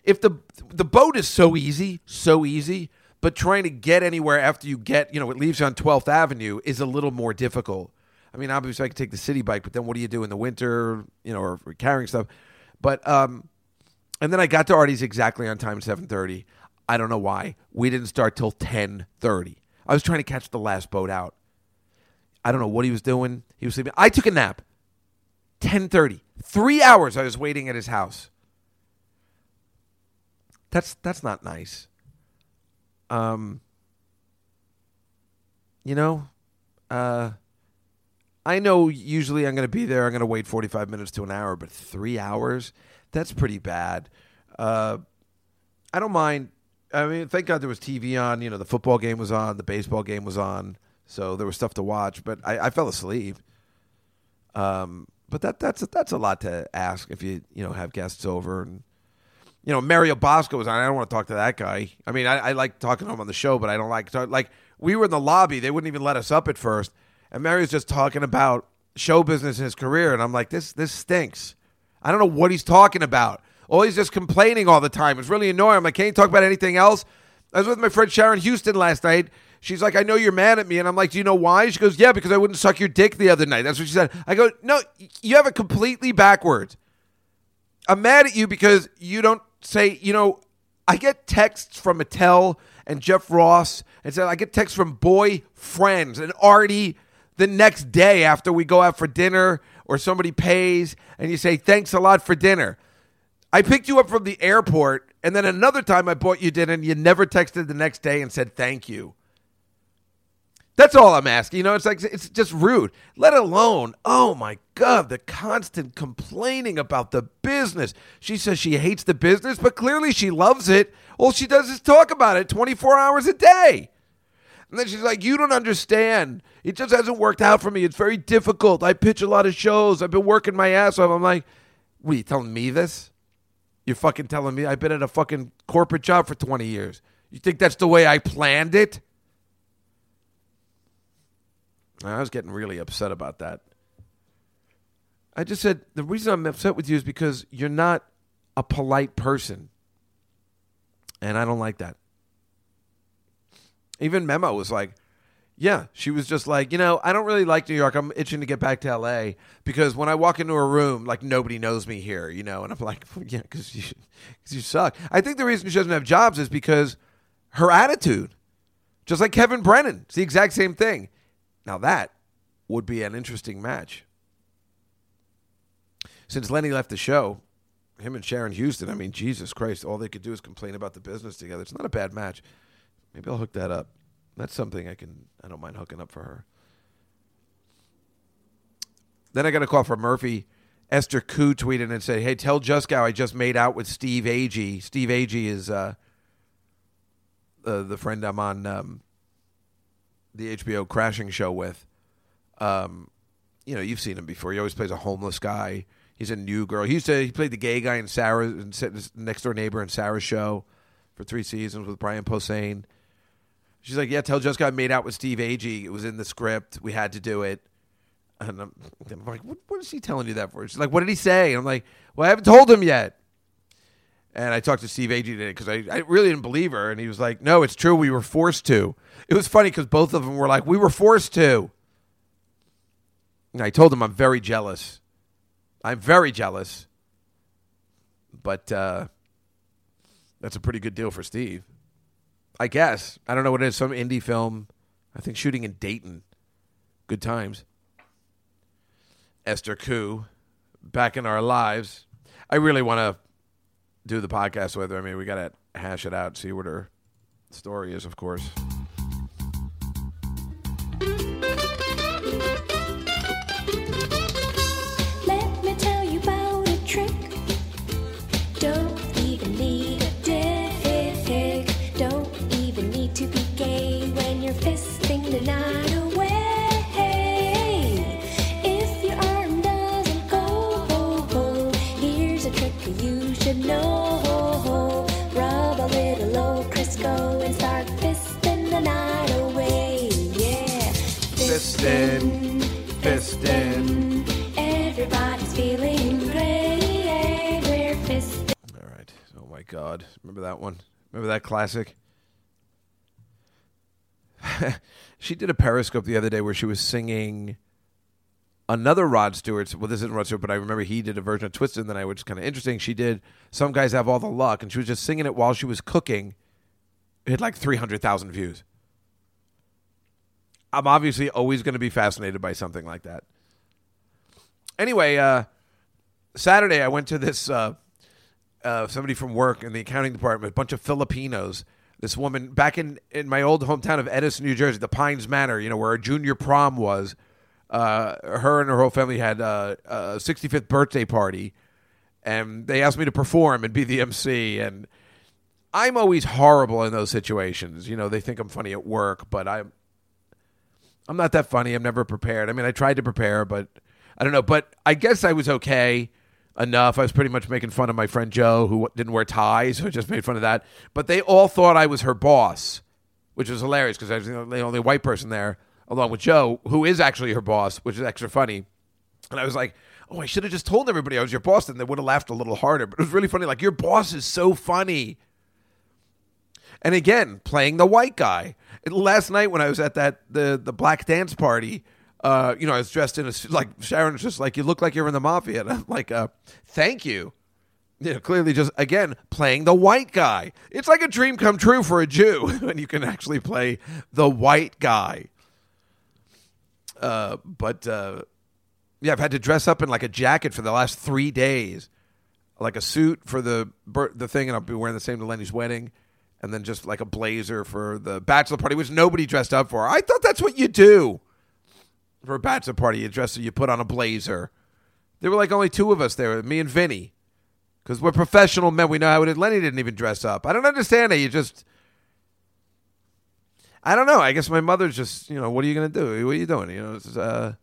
If the the boat is so easy, so easy, but trying to get anywhere after you get, you know, it leaves you on 12th Avenue is a little more difficult. I mean, obviously I could take the city bike, but then what do you do in the winter, you know, or, or carrying stuff? But um and then I got to Artie's exactly on time 7:30. I don't know why. We didn't start till 10:30. I was trying to catch the last boat out. I don't know what he was doing. He was sleeping. I took a nap. 10:30. 3 hours I was waiting at his house. That's that's not nice. Um you know, uh I know usually I'm going to be there. I'm going to wait 45 minutes to an hour, but 3 hours? That's pretty bad. Uh I don't mind I mean, thank God there was TV on. You know, the football game was on, the baseball game was on, so there was stuff to watch. But I, I fell asleep. Um, but that that's that's a lot to ask if you you know have guests over and you know Mario Bosco was on. I don't want to talk to that guy. I mean, I, I like talking to him on the show, but I don't like talk, like we were in the lobby. They wouldn't even let us up at first, and Mario's just talking about show business in his career, and I'm like, this this stinks. I don't know what he's talking about. All he's just complaining all the time. It's really annoying. I'm like, can't you talk about anything else? I was with my friend Sharon Houston last night. She's like, I know you're mad at me. And I'm like, Do you know why? She goes, Yeah, because I wouldn't suck your dick the other night. That's what she said. I go, No, you have it completely backwards. I'm mad at you because you don't say, you know, I get texts from Attell and Jeff Ross and said I get texts from boy friends and Artie the next day after we go out for dinner or somebody pays and you say, Thanks a lot for dinner. I picked you up from the airport, and then another time I bought you dinner, and you never texted the next day and said thank you. That's all I'm asking. You know, it's like it's just rude. Let alone, oh my God, the constant complaining about the business. She says she hates the business, but clearly she loves it. All she does is talk about it 24 hours a day. And then she's like, You don't understand. It just hasn't worked out for me. It's very difficult. I pitch a lot of shows. I've been working my ass off. I'm like, What are you telling me this? You're fucking telling me I've been at a fucking corporate job for 20 years. You think that's the way I planned it? I was getting really upset about that. I just said the reason I'm upset with you is because you're not a polite person. And I don't like that. Even Memo was like, yeah, she was just like, you know, I don't really like New York. I'm itching to get back to LA because when I walk into a room, like nobody knows me here, you know. And I'm like, *laughs* yeah, because you, cause you suck. I think the reason she doesn't have jobs is because her attitude, just like Kevin Brennan, it's the exact same thing. Now that would be an interesting match. Since Lenny left the show, him and Sharon Houston, I mean, Jesus Christ, all they could do is complain about the business together. It's not a bad match. Maybe I'll hook that up. That's something I can I don't mind hooking up for her. Then I got a call from Murphy. Esther Ku tweeted and said, "Hey, tell Juskow I just made out with Steve Agee. Steve Agee is uh, uh, the friend I'm on um, the HBO Crashing show with. Um, you know, you've seen him before. He always plays a homeless guy. He's a new girl. He used to he played the gay guy in Sarah next door neighbor in Sarah's show for three seasons with Brian Posehn. She's like, yeah, tell Juskow I made out with Steve Agee. It was in the script. We had to do it. And I'm, I'm like, what, what is he telling you that for? She's like, what did he say? And I'm like, well, I haven't told him yet. And I talked to Steve Agee today because I, I really didn't believe her. And he was like, no, it's true. We were forced to. It was funny because both of them were like, we were forced to. And I told him I'm very jealous. I'm very jealous. But uh, that's a pretty good deal for Steve. I guess. I don't know what it is. Some indie film. I think shooting in Dayton. Good times. Esther Ku, back in our lives. I really want to do the podcast with her. I mean, we got to hash it out, see what her story is, of course. Fisting, fisting. Everybody's feeling great. Eh? We're fisting. All right. Oh my God. Remember that one? Remember that classic? *laughs* she did a Periscope the other day where she was singing another Rod Stewart. Well, this isn't Rod Stewart, but I remember he did a version of Twisted in the Night, which is kind of interesting. She did Some Guys Have All the Luck, and she was just singing it while she was cooking. It had like 300,000 views. I'm obviously always going to be fascinated by something like that. Anyway, uh, Saturday I went to this uh, uh, somebody from work in the accounting department, a bunch of Filipinos. This woman back in, in my old hometown of Edison, New Jersey, the Pines Manor, you know, where our junior prom was. Uh, her and her whole family had uh, a 65th birthday party, and they asked me to perform and be the MC. And I'm always horrible in those situations. You know, they think I'm funny at work, but I'm I'm not that funny. I'm never prepared. I mean, I tried to prepare, but I don't know. But I guess I was okay enough. I was pretty much making fun of my friend Joe, who didn't wear ties, *laughs* so I just made fun of that. But they all thought I was her boss, which was hilarious because I was the only white person there, along with Joe, who is actually her boss, which is extra funny. And I was like, oh, I should have just told everybody I was your boss, and they would have laughed a little harder. But it was really funny. Like, your boss is so funny. And again, playing the white guy. Last night when I was at that the the black dance party, uh, you know, I was dressed in a like Sharon's just like you look like you're in the mafia, and I'm like, uh, thank you. You know, clearly just again playing the white guy. It's like a dream come true for a Jew *laughs* when you can actually play the white guy. Uh, but uh, yeah, I've had to dress up in like a jacket for the last three days, like a suit for the the thing, and I'll be wearing the same to Lenny's wedding and then just like a blazer for the bachelor party, which nobody dressed up for. I thought that's what you do for a bachelor party. You dress, you put on a blazer. There were like only two of us there, me and Vinny, because we're professional men. We know how it is. Lenny didn't even dress up. I don't understand it. You just, I don't know. I guess my mother's just, you know, what are you gonna do? What are you doing? You know, it's, uh,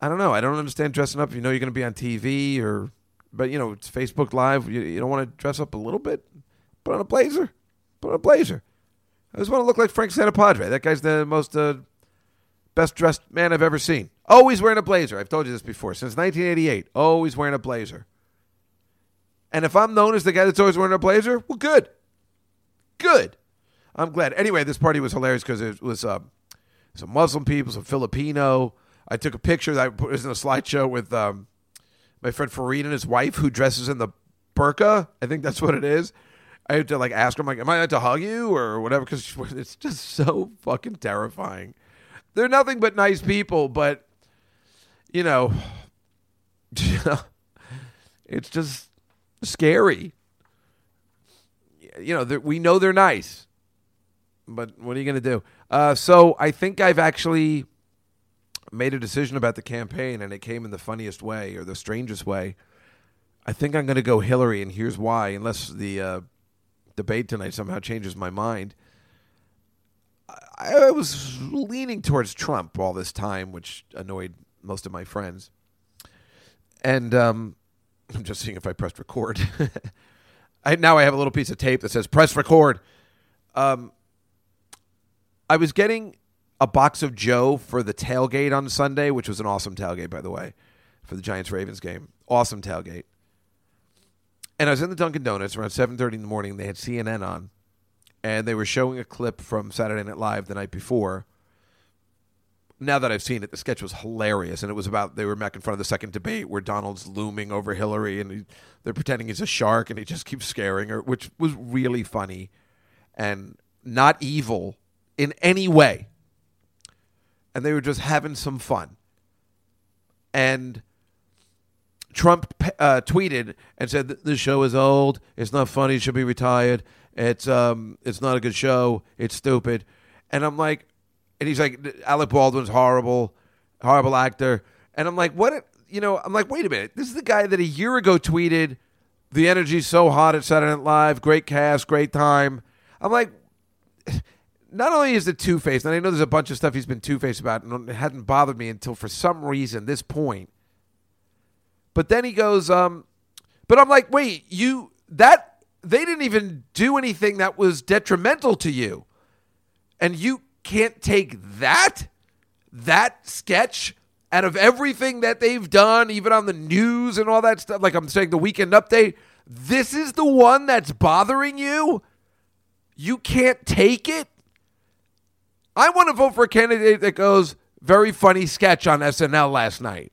I don't know. I don't understand dressing up. You know, you're gonna be on TV or, but you know, it's Facebook Live. You, you don't want to dress up a little bit. Put on a blazer. Put on a blazer. I just want to look like Frank Santopadre. That guy's the most uh, best dressed man I've ever seen. Always wearing a blazer. I've told you this before. Since 1988, always wearing a blazer. And if I'm known as the guy that's always wearing a blazer, well, good. Good. I'm glad. Anyway, this party was hilarious because it was uh, some Muslim people, some Filipino. I took a picture that I was in a slideshow with um, my friend Farid and his wife, who dresses in the burqa. I think that's what it is. I had to like ask him like, "Am I allowed to hug you or whatever?" Because *laughs* it's just so fucking terrifying. They're nothing but nice people, but you know, *laughs* it's just scary. You know, we know they're nice, but what are you going to do? Uh, so I think I've actually made a decision about the campaign, and it came in the funniest way or the strangest way. I think I'm going to go Hillary, and here's why. Unless the uh, debate tonight somehow changes my mind. I, I was leaning towards Trump all this time, which annoyed most of my friends. And um, *laughs* I'm just seeing if I pressed record. *laughs* I, now I have a little piece of tape that says press record. Um, I was getting a box of Joe for the tailgate on Sunday, which was an awesome tailgate, by the way, for the Giants Ravens game. Awesome tailgate. And I was in the Dunkin' Donuts around 7:30 in the morning. They had CNN on, and they were showing a clip from Saturday Night Live the night before. Now that I've seen it, the sketch was hilarious, and it was about they were back in front of the second debate where Donald's looming over Hillary, and he, they're pretending he's a shark, and he just keeps scaring her, which was really funny and not evil in any way. And they were just having some fun. And Trump uh, tweeted and said the show is old. It's not funny. It should be retired. It's um, it's not a good show. It's stupid. And I'm like, and he's like, Alec Baldwin's horrible, horrible actor. And I'm like, what? You know, I'm like, wait a minute. This is the guy that a year ago tweeted, "The energy's so hot at Saturday Night Live. Great cast, great time." I'm like, *sighs* not only is it two faced, and I know there's a bunch of stuff he's been two faced about, and it hadn't bothered me until for some reason this point but then he goes, um, but I'm like, wait, you that they didn't even do anything that was detrimental to you. And you can't take that? that sketch out of everything that they've done, even on the news and all that stuff, like I'm saying, the weekend update, this is the one that's bothering you? You can't take it? I want to vote for a candidate that goes, very funny sketch on SNL last night.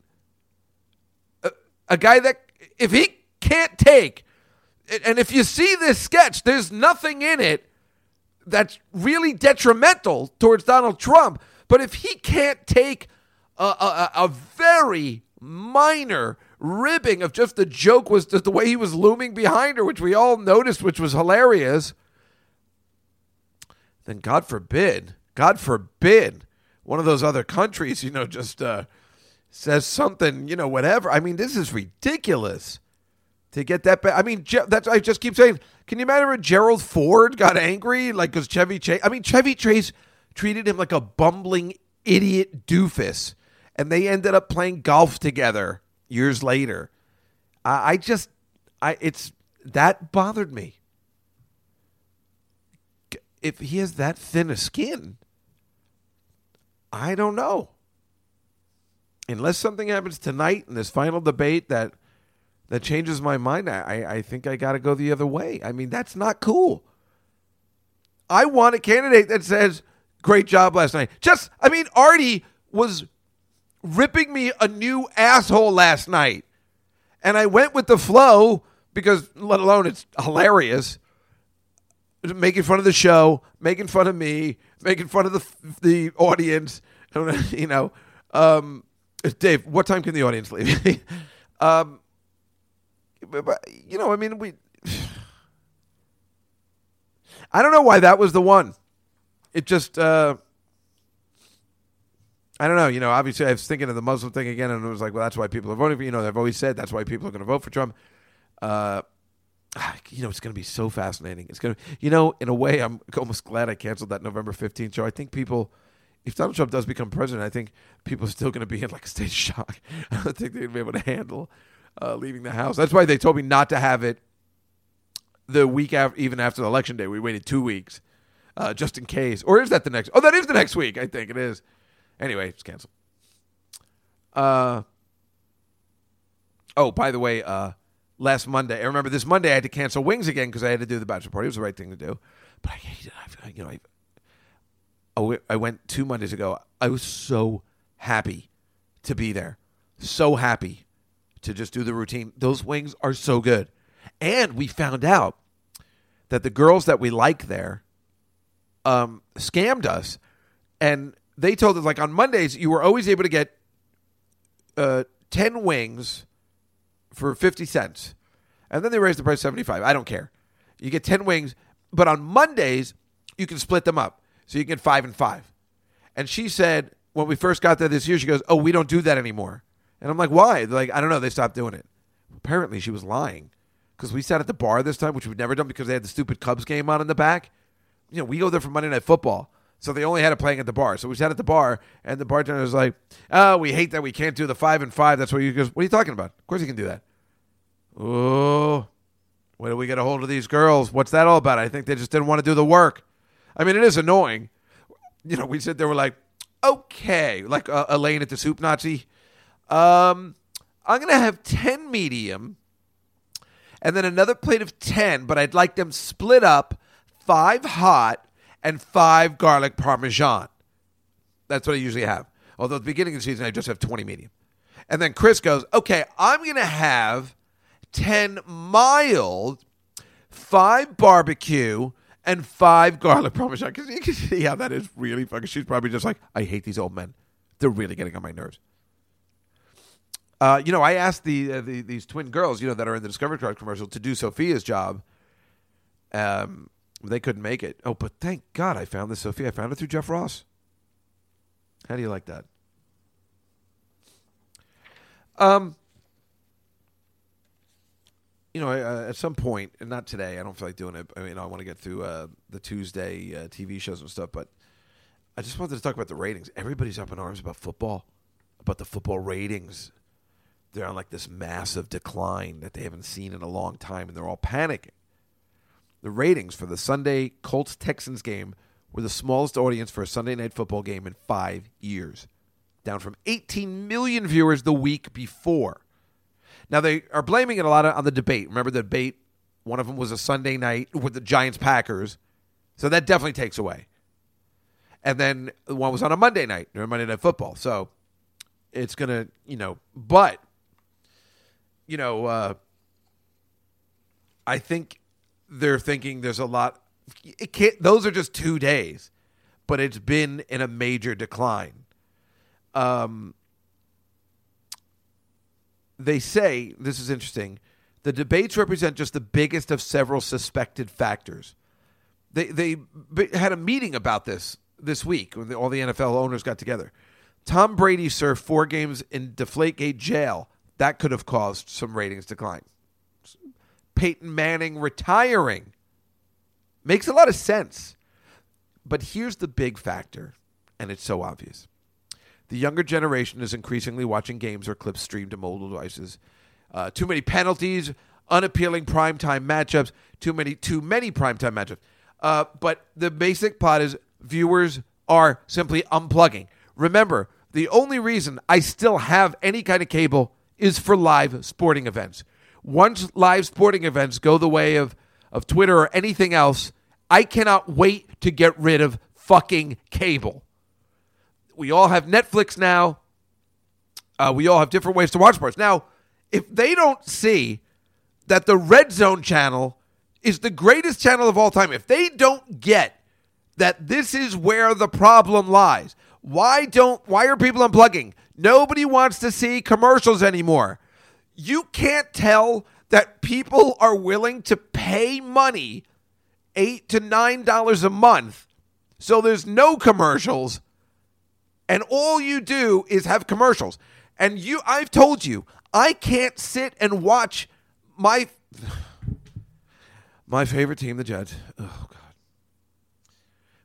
A, guy that, if he can't take, and if you see this sketch, there's nothing in it that's really detrimental towards Donald Trump. But if he can't take a, a, a very minor ribbing of just the joke was just the way he was looming behind her, which we all noticed, which was hilarious, then God forbid, God forbid, one of those other countries, you know, just uh, says something, you know, whatever. I mean, this is ridiculous to get that. Ba- I mean, that's I just keep saying. Can you imagine when Gerald Ford got angry, like because Chevy Chase? I mean, Chevy Chase treated him like a bumbling idiot doofus, and they ended up playing golf together years later. I, I just, I it's that bothered me. If he has that thin a skin, I don't know. Unless something happens tonight in this final debate that that changes my mind, I, I think I got to go the other way. I mean, that's not cool. I want a candidate that says, great job last night. Just, I mean, Artie was ripping me a new asshole last night. And I went with the flow because, let alone, it's hilarious. Making fun of the show, making fun of me, making fun of the the audience. *laughs* You know, um, Dave, what time can the audience leave? *laughs* um, but, but, you know, I mean, we. *sighs* I don't know why that was the one. It just, uh, I don't know. You know, obviously, I was thinking of the Muslim thing again, and it was like, well, that's why people are voting for. You know, they've always said that's why people are going to vote for Trump. Uh, you know, it's going to be so fascinating. It's going to, you know, in a way, I'm almost glad I canceled that November 15th show. I think people, if Donald Trump does become president, I think people are still going to be in like a state of *laughs* shock. I don't think they're going to be able to handle uh, leaving the house. That's why they told me not to have it the week after, even after the election day. We waited two weeks uh, just in case. Or is that the next? Oh, that is the next week. I think it is. Anyway, it's canceled. Uh, oh, by the way, uh, last Monday, I remember this Monday I had to cancel Wings again because I had to do the bachelor party. It was the right thing to do, but I you know, I, I went two Mondays ago. I was so happy to be there, so happy to just do the routine. Those wings are so good, and we found out that the girls that we like there um, scammed us, and they told us like on Mondays you were always able to get uh, ten wings for fifty cents, and then they raised the price seventy five. I don't care. You get ten wings, but on Mondays you can split them up, so you can get five and five. And she said when we first got there this year, she goes, "Oh, we don't do that anymore." And I'm like, "Why?" They're like, "I don't know. They stopped doing it." Apparently, she was lying because we sat at the bar this time, which we've never done because they had the stupid Cubs game on in the back. You know, we go there for Monday Night Football. So they only had it playing at the bar. So we sat at the bar, and the bartender was like, "Oh, we hate that we can't do the five and five. That's what you goes. What are you talking about? Of course you can do that. Oh, when do we get a hold of these girls? What's that all about? I think they just didn't want to do the work. I mean, it is annoying. You know, we sit there, we're like, okay, like uh, Elaine at the Soup Nazi. Um, I'm gonna have ten medium, and then another plate of ten, but I'd like them split up, five hot and five garlic parmesan. That's what I usually have. Although at the beginning of the season, I just have 20 medium. And then Chris goes, okay, I'm going to have 10 mild, five barbecue, and five garlic parmesan. Because you can see how that is really fucking. She's probably just like, I hate these old men. They're really getting on my nerves. Uh, you know, I asked the, uh, the these twin girls, you know, that are in the Discovery Card commercial to do Sophia's job. Um, they couldn't make it. Oh, but thank God I found this, Sophia. I found it through Jeff Ross. How do you like that? Um, you know, uh, at some point, and not today. I don't feel like doing it. I mean, I want to get through uh, the Tuesday uh, TV shows and stuff, but I just wanted to talk about the ratings. Everybody's up in arms about football, about the football ratings. They're on like this massive decline that they haven't seen in a long time, and they're all panicking. The ratings for the Sunday Colts Texans game were the smallest audience for a Sunday night football game in five years. down from 18 million viewers the week before. Now they are blaming it a lot on the debate. Remember the debate? One of them was a Sunday night with the Giants Packers, so that definitely takes away. And then one was on a Monday night, or Monday Night Football. So it's gonna, you know, but you know, uh, I think they're thinking there's a lot. It can't. Those are just two days, but it's been in a major decline. Um, they say this is interesting. The debates represent just the biggest of several suspected factors. They they had a meeting about this this week when all the NFL owners got together. Tom Brady served four games in Deflategate jail. That could have caused some ratings decline. Peyton Manning retiring makes a lot of sense. But here's the big factor, and it's so obvious. The younger generation is increasingly watching games or clips streamed to mobile devices. Uh, too many penalties, unappealing primetime matchups, too many too many primetime matchups. Uh, but the basic plot is viewers are simply unplugging. Remember, the only reason I still have any kind of cable is for live sporting events. Once live sporting events go the way of, of Twitter or anything else, I cannot wait to get rid of fucking cable. We all have Netflix now. Uh, we all have different ways to watch sports. Now, if they don't see that the Red Zone channel is the greatest channel of all time, if they don't get that this is where the problem lies, why don't why are people unplugging? Nobody wants to see commercials anymore. You can't tell that people are willing to pay money, eight to nine dollars a month, so there's no commercials, and all you do is have commercials. And you I've told you, I can't sit and watch my *sighs* my favorite team, the Jets. Oh God.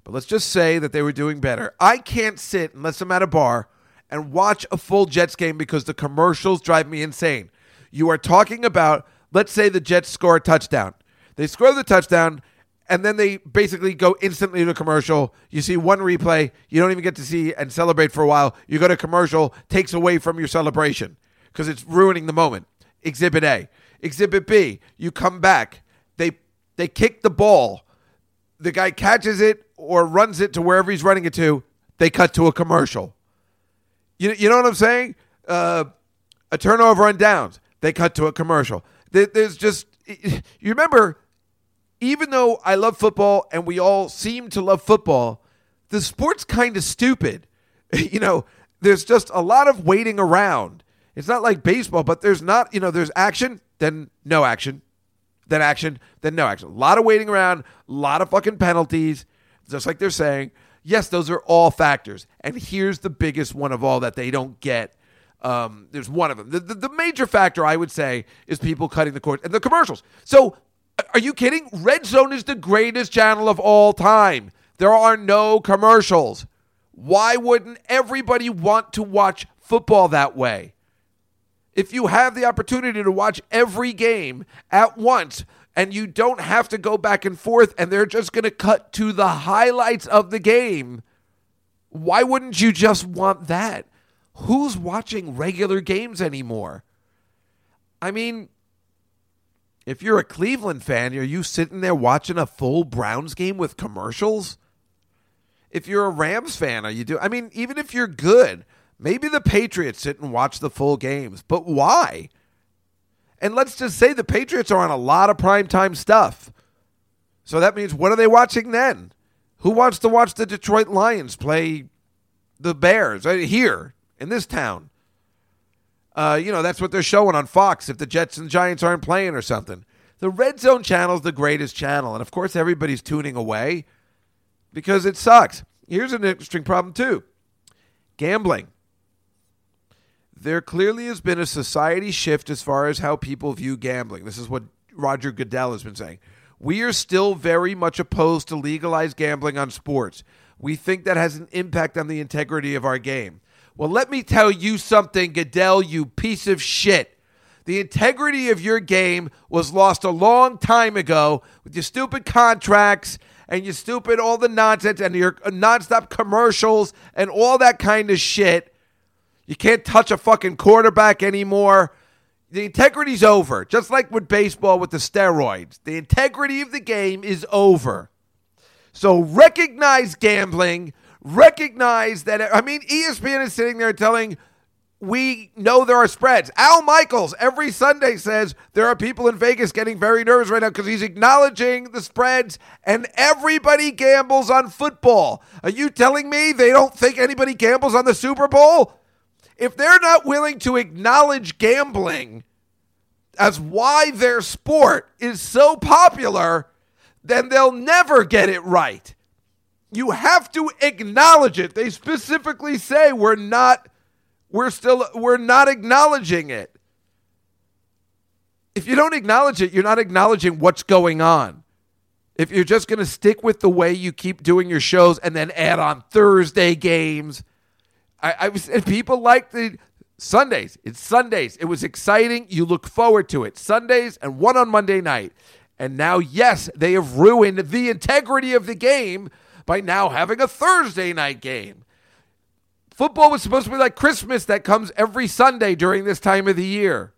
But let's just say that they were doing better. I can't sit unless I'm at a bar and watch a full Jets game because the commercials drive me insane. You are talking about, let's say the Jets score a touchdown. They score the touchdown, and then they basically go instantly to commercial. You see one replay, you don't even get to see and celebrate for a while. You go to commercial, takes away from your celebration because it's ruining the moment. Exhibit A. Exhibit B, you come back, they they kick the ball. The guy catches it or runs it to wherever he's running it to, they cut to a commercial. You, you know what I'm saying? Uh, a turnover on downs, they cut to a commercial. There, there's just, you remember, even though I love football and we all seem to love football, the sport's kind of stupid. *laughs* you know, there's just a lot of waiting around. It's not like baseball, but there's not, you know, there's action, then no action, then action, then no action. A lot of waiting around, a lot of fucking penalties just like they're saying, yes, those are all factors. And here's the biggest one of all that they don't get. Um, there's one of them. The, the, the major factor, I would say, is people cutting the cord and the commercials. So, are you kidding? Red Zone is the greatest channel of all time. There are no commercials. Why wouldn't everybody want to watch football that way? If you have the opportunity to watch every game at once, and you don't have to go back and forth and they're just going to cut to the highlights of the game. Why wouldn't you just want that? Who's watching regular games anymore? I mean, if you're a Cleveland fan, are you sitting there watching a full Browns game with commercials? If you're a Rams fan, are you doing? I mean, even if you're good, maybe the Patriots sit and watch the full games, but why? And let's just say the Patriots are on a lot of primetime stuff. So that means what are they watching then? Who wants to watch the Detroit Lions play the Bears uh, here in this town? Uh, you know, that's what they're showing on Fox if the Jets and Giants aren't playing or something. The Red Zone channel is the greatest channel. And of course, everybody's tuning away because it sucks. Here's an interesting problem, too gambling there clearly has been a society shift as far as how people view gambling. This is what Roger Goodell has been saying. We are still very much opposed to legalized gambling on sports. We think that has an impact on the integrity of our game. Well, let me tell you something, Goodell, you piece of shit. The integrity of your game was lost a long time ago with your stupid contracts and your stupid all the nonsense and your uh, nonstop commercials and all that kind of shit You can't touch a fucking quarterback anymore. The integrity's over. Just like with baseball with the steroids. The integrity of the game is over. So recognize gambling. Recognize that. I mean, ESPN is sitting there telling we know there are spreads. Al Michaels every Sunday says there are people in Vegas getting very nervous right now because he's acknowledging the spreads and everybody gambles on football. Are you telling me they don't think anybody gambles on the Super Bowl? If they're not willing to acknowledge gambling as why their sport is so popular, then they'll never get it right. You have to acknowledge it. They specifically say we're not we're still we're not acknowledging it. If you don't acknowledge it, you're not acknowledging what's going on. If you're just going to stick with the way you keep doing your shows and then add on Thursday games, I, was people like the Sundays. It's Sundays. It was exciting. You look forward to it. Sundays and one on Monday night. And now, yes, they have ruined the integrity of the game by now having a Thursday night game. Football was supposed to be like Christmas that comes every Sunday during this time of the year.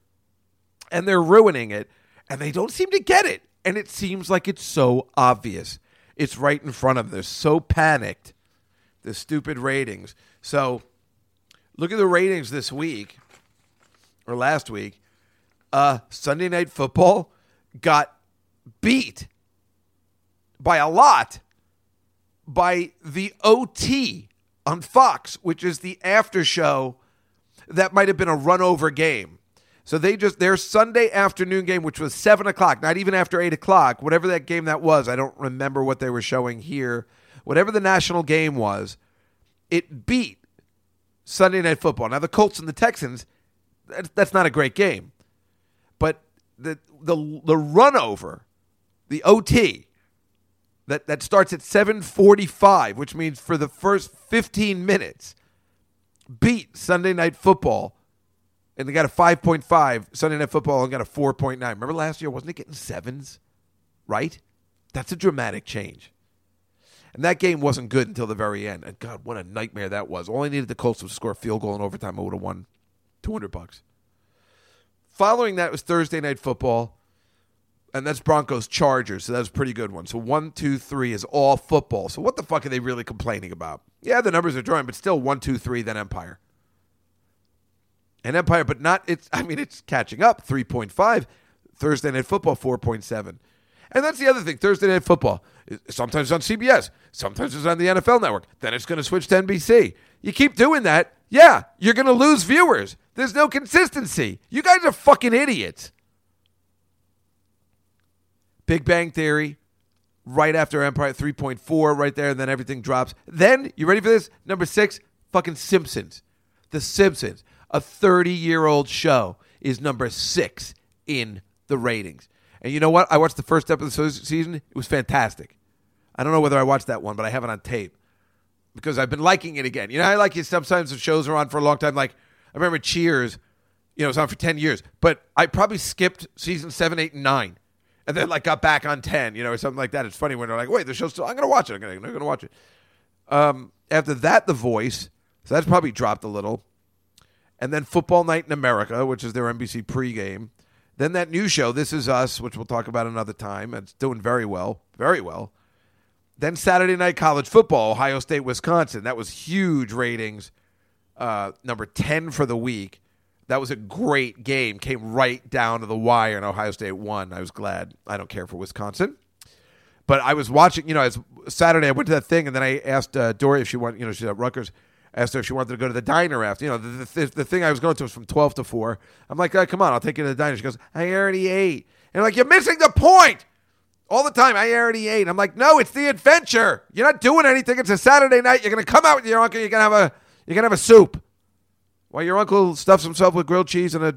And they're ruining it. And they don't seem to get it. And it seems like it's so obvious. It's right in front of them. They're so panicked. The stupid ratings. So look at the ratings this week or last week. Uh, Sunday Night Football got beat by a lot by the OT on Fox, which is the after show that might have been a run over game. So they just their Sunday afternoon game, which was seven o'clock, not even after eight o'clock, whatever that game that was. I don't remember what they were showing here. Whatever the national game was, it beat Sunday Night Football. Now the Colts and the Texans, that's, not a great game, but the the the run over, the OT, that that starts at 7:45, which means for the first 15 minutes beat Sunday Night Football. And they got a 5.5 Sunday Night Football and got a 4.9. Remember last year wasn't it getting sevens? Right? That's a dramatic change. And that game wasn't good until the very end. And God, what a nightmare that was. All I needed the Colts was to score a field goal in overtime. I would have won 200 bucks. Following that was Thursday Night Football and that's Broncos Chargers. So that's pretty good one. So one, two, three is all football. So what the fuck are they really complaining about? Yeah, the numbers are drawing, but still one, two, three, then Empire. And Empire, but not it's I mean it's catching up. 3.5. Thursday night football, 4.7. And that's the other thing. Thursday night football. Sometimes it's on CBS, sometimes it's on the NFL network. Then it's going to switch to NBC. You keep doing that, yeah, you're going to lose viewers. There's no consistency. You guys are fucking idiots. Big Bang Theory, right after Empire 3.4, right there, and then everything drops. Then, you ready for this? Number six, fucking Simpsons. The Simpsons, a 30 year old show, is number six in the ratings. And you know what? I watched the first episode of the season. It was fantastic. I don't know whether I watched that one, but I have it on tape because I've been liking it again. You know, I like it sometimes the shows are on for a long time. Like, I remember Cheers, you know, it was on for 10 years, but I probably skipped season seven, eight, and nine and then like got back on 10, you know, or something like that. It's funny when they're like, wait, the show's still, I'm going to watch it. I'm going to watch it. Um, after that, The Voice. So that's probably dropped a little. And then Football Night in America, which is their NBC pregame. Then that new show, This Is Us, which we'll talk about another time. It's doing very well, very well. Then Saturday Night College Football, Ohio State, Wisconsin. That was huge ratings. Uh, number 10 for the week. That was a great game. Came right down to the wire, and Ohio State won. I was glad. I don't care for Wisconsin, but I was watching. You know, as Saturday I went to that thing, and then I asked uh, Dory if she wanted. You know, she's at Rutgers. Asked her if she wanted to go to the diner after. You know, the, the, the thing I was going to was from twelve to four. I'm like, oh, come on, I'll take you to the diner. She goes, I already ate. And I'm like, you're missing the point. All the time, I already ate. I'm like, no, it's the adventure. You're not doing anything. It's a Saturday night. You're gonna come out with your uncle. You're gonna have a. You're gonna have a soup. While your uncle stuffs himself with grilled cheese and a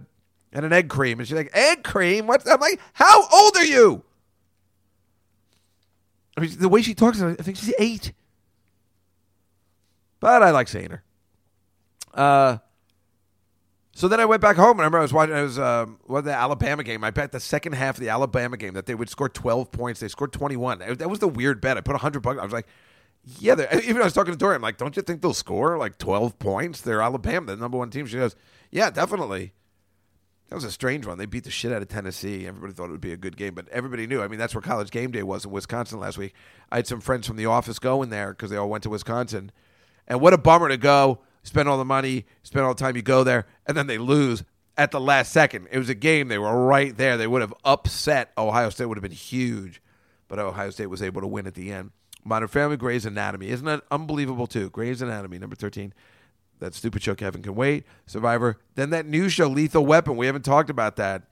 and an egg cream. And she's like, egg cream? What's I'm like, how old are you? I mean, the way she talks, I think she's eight. But I like seeing her. Uh, so then I went back home and I remember I was watching. I was um, what the Alabama game. I bet the second half of the Alabama game that they would score twelve points. They scored twenty one. That was the weird bet. I put hundred bucks. I was like, Yeah, even I was talking to Dory. I'm like, don't you think they'll score like 12 points? They're Alabama, the number one team. She goes, yeah, definitely. That was a strange one. They beat the shit out of Tennessee. Everybody thought it would be a good game, but everybody knew. I mean, that's where college game day was in Wisconsin last week. I had some friends from the office going there because they all went to Wisconsin. And what a bummer to go, spend all the money, spend all the time you go there, and then they lose at the last second. It was a game. They were right there. They would have upset Ohio State, would have been huge. But Ohio State was able to win at the end. Modern Family, Grey's Anatomy. Isn't that unbelievable, too? Grey's Anatomy, number 13 that stupid show Kevin Can Wait, Survivor. Then that new show, Lethal Weapon. We haven't talked about that.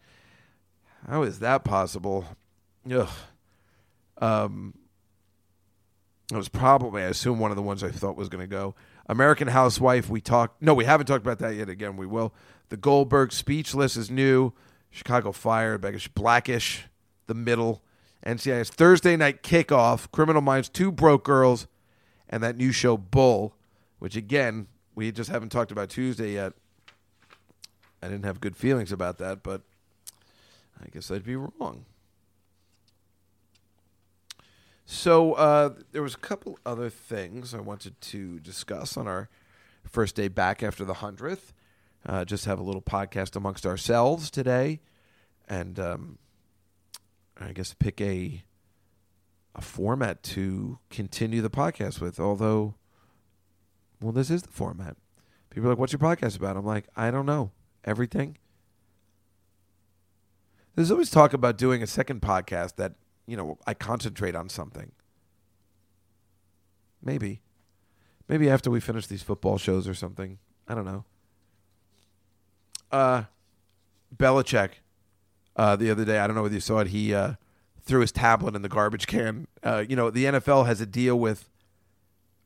How is that possible? Ugh. Um, it was probably, I assume, one of the ones I thought was going to go. American Housewife, we talked. No, we haven't talked about that yet. Again, we will. The Goldberg Speechless is new. Chicago Fire, Blackish, Blackish, The Middle, NCIS Thursday Night Kickoff, Criminal Minds, Two Broke Girls, and that new show Bull, which again we just haven't talked about Tuesday yet. I didn't have good feelings about that, but I guess I'd be wrong. So uh, there was a couple other things I wanted to discuss on our first day back after the hundredth. Uh, just have a little podcast amongst ourselves today, and um, I guess pick a a format to continue the podcast with. Although well, this is the format. People are like, what's your podcast about? I'm like, I don't know. Everything. There's always talk about doing a second podcast that, you know, I concentrate on something. Maybe. Maybe after we finish these football shows or something. I don't know. Uh, Belichick, uh, the other day, I don't know whether you saw it, he uh, threw his tablet in the garbage can. Uh, you know, the NFL has a deal with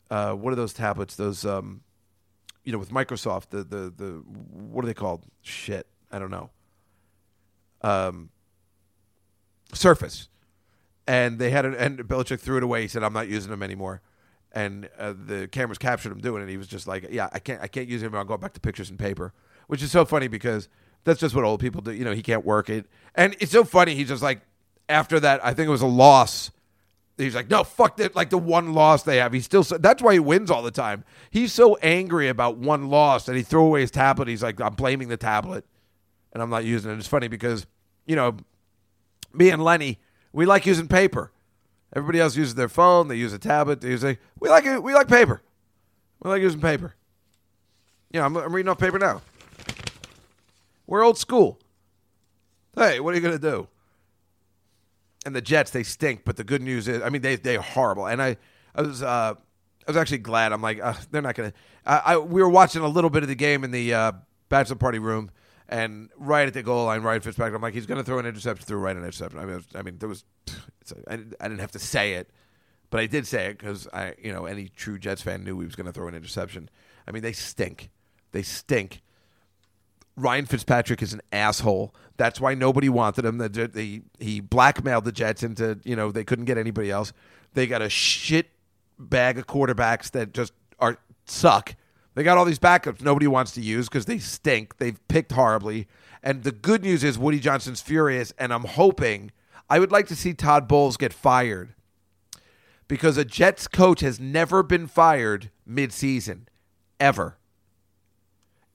uh, what are those tablets? Those um, you know, with Microsoft, the the the what are they called? Shit, I don't know. Um, Surface, and they had an and Belichick threw it away. He said, "I'm not using them anymore." And uh, the cameras captured him doing it. He was just like, "Yeah, I can't, I can't use them. I'll go back to pictures and paper," which is so funny because that's just what old people do. You know, he can't work it, and it's so funny. He's just like, after that, I think it was a loss He's like, no, fuck that. Like the one loss they have, he's still. So, that's why he wins all the time. He's so angry about one loss that he threw away his tablet. He's like, I'm blaming the tablet, and I'm not using it. It's funny because you know, me and Lenny, we like using paper. Everybody else uses their phone. They use a tablet. They use a, we like it. We like paper. We like using paper. Know, I'm, I'm reading off paper now. We're old school. Hey, what are you gonna do? and the Jets they stink. But the good news is, I mean, they they're horrible. And I I was uh, I was actually glad. I'm like, uh, they're not gonna. I, I we were watching a little bit of the game in the uh, bachelor party room, and right at the goal line, Ryan Fitzpatrick, I'm like, he's gonna throw an interception, threw right an interception. I mean, was, I mean, there was, I, I didn't have to say it, but I did say it because I, you know, any true Jets fan knew he was gonna throw an interception. I mean, they stink. They stink. Ryan Fitzpatrick is an asshole. That's why nobody wanted him. The, the, he blackmailed the Jets into, you know, they couldn't get anybody else. They got a shit bag of quarterbacks that just are suck. They got all these backups nobody wants to use because they stink. They've picked horribly. And the good news is Woody Johnson's furious, and I'm hoping I would like to see Todd Bowles get fired because a Jets coach has never been fired midseason, ever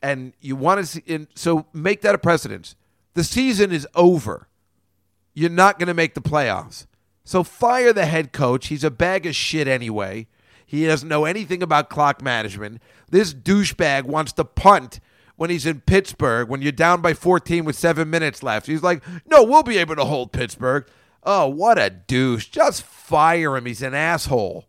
and you want to see, and so make that a precedent. The season is over. You're not going to make the playoffs. So fire the head coach. He's a bag of shit anyway. He doesn't know anything about clock management. This douchebag wants to punt when he's in Pittsburgh when you're down by 14 with seven minutes left. He's like, no, we'll be able to hold Pittsburgh. Oh, what a douche. Just fire him. He's an asshole.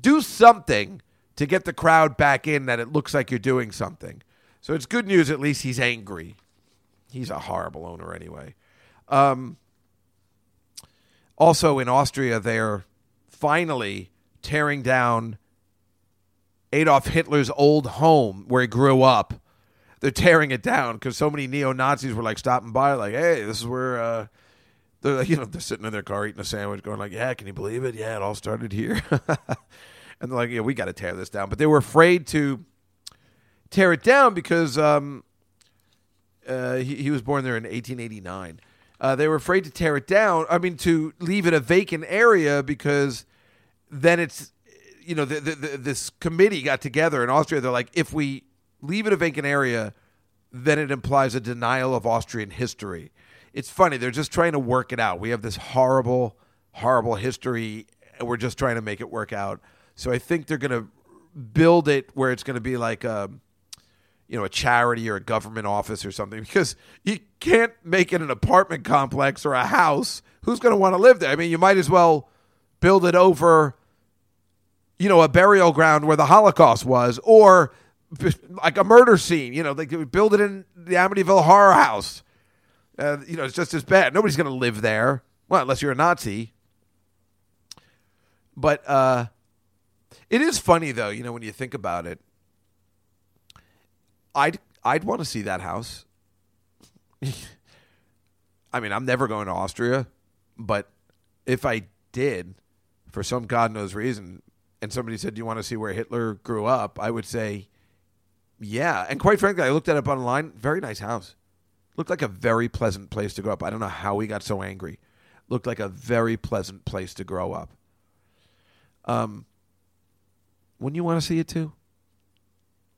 Do something to get the crowd back in that it looks like you're doing something. So it's good news. At least he's angry. He's a horrible owner anyway. Um, also in Austria, they're finally tearing down Adolf Hitler's old home where he grew up. They're tearing it down because so many neo Nazis were like stopping by, like, "Hey, this is where." Uh, they're you know, they're sitting in their car eating a sandwich, going like, "Yeah, can you believe it? Yeah, it all started here." *laughs* and they're like, "Yeah, we got to tear this down," but they were afraid to tear it down because um, uh, he, he was born there in 1889. Uh, they were afraid to tear it down. I mean, to leave it a vacant area because then it's you know, the, the, the, this committee got together in Austria. They're like, if we leave it a vacant area, then it implies a denial of Austrian history. It's funny. They're just trying to work it out. We have this horrible, horrible history, and we're just trying to make it work out. So I think they're going to build it where it's going to be like a, you know, a charity or a government office or something because you can't make it an apartment complex or a house. Who's going to want to live there? I mean, you might as well build it over, you know, a burial ground where the Holocaust was or like a murder scene. You know, they could build it in the Amityville Horror House. Uh, you know, it's just as bad. Nobody's going to live there. Well, unless you're a Nazi. But uh, it is funny, though, you know, when you think about it. I'd I'd want to see that house. *laughs* I mean, I'm never going to Austria, but if I did, for some God knows reason, and somebody said, "Do you want to see where Hitler grew up?" I would say, "Yeah." And quite frankly, I looked at it up online. Very nice house. Looked like a very pleasant place to grow up. I don't know how he got so angry. Looked like a very pleasant place to grow up. Um, wouldn't you want to see it too?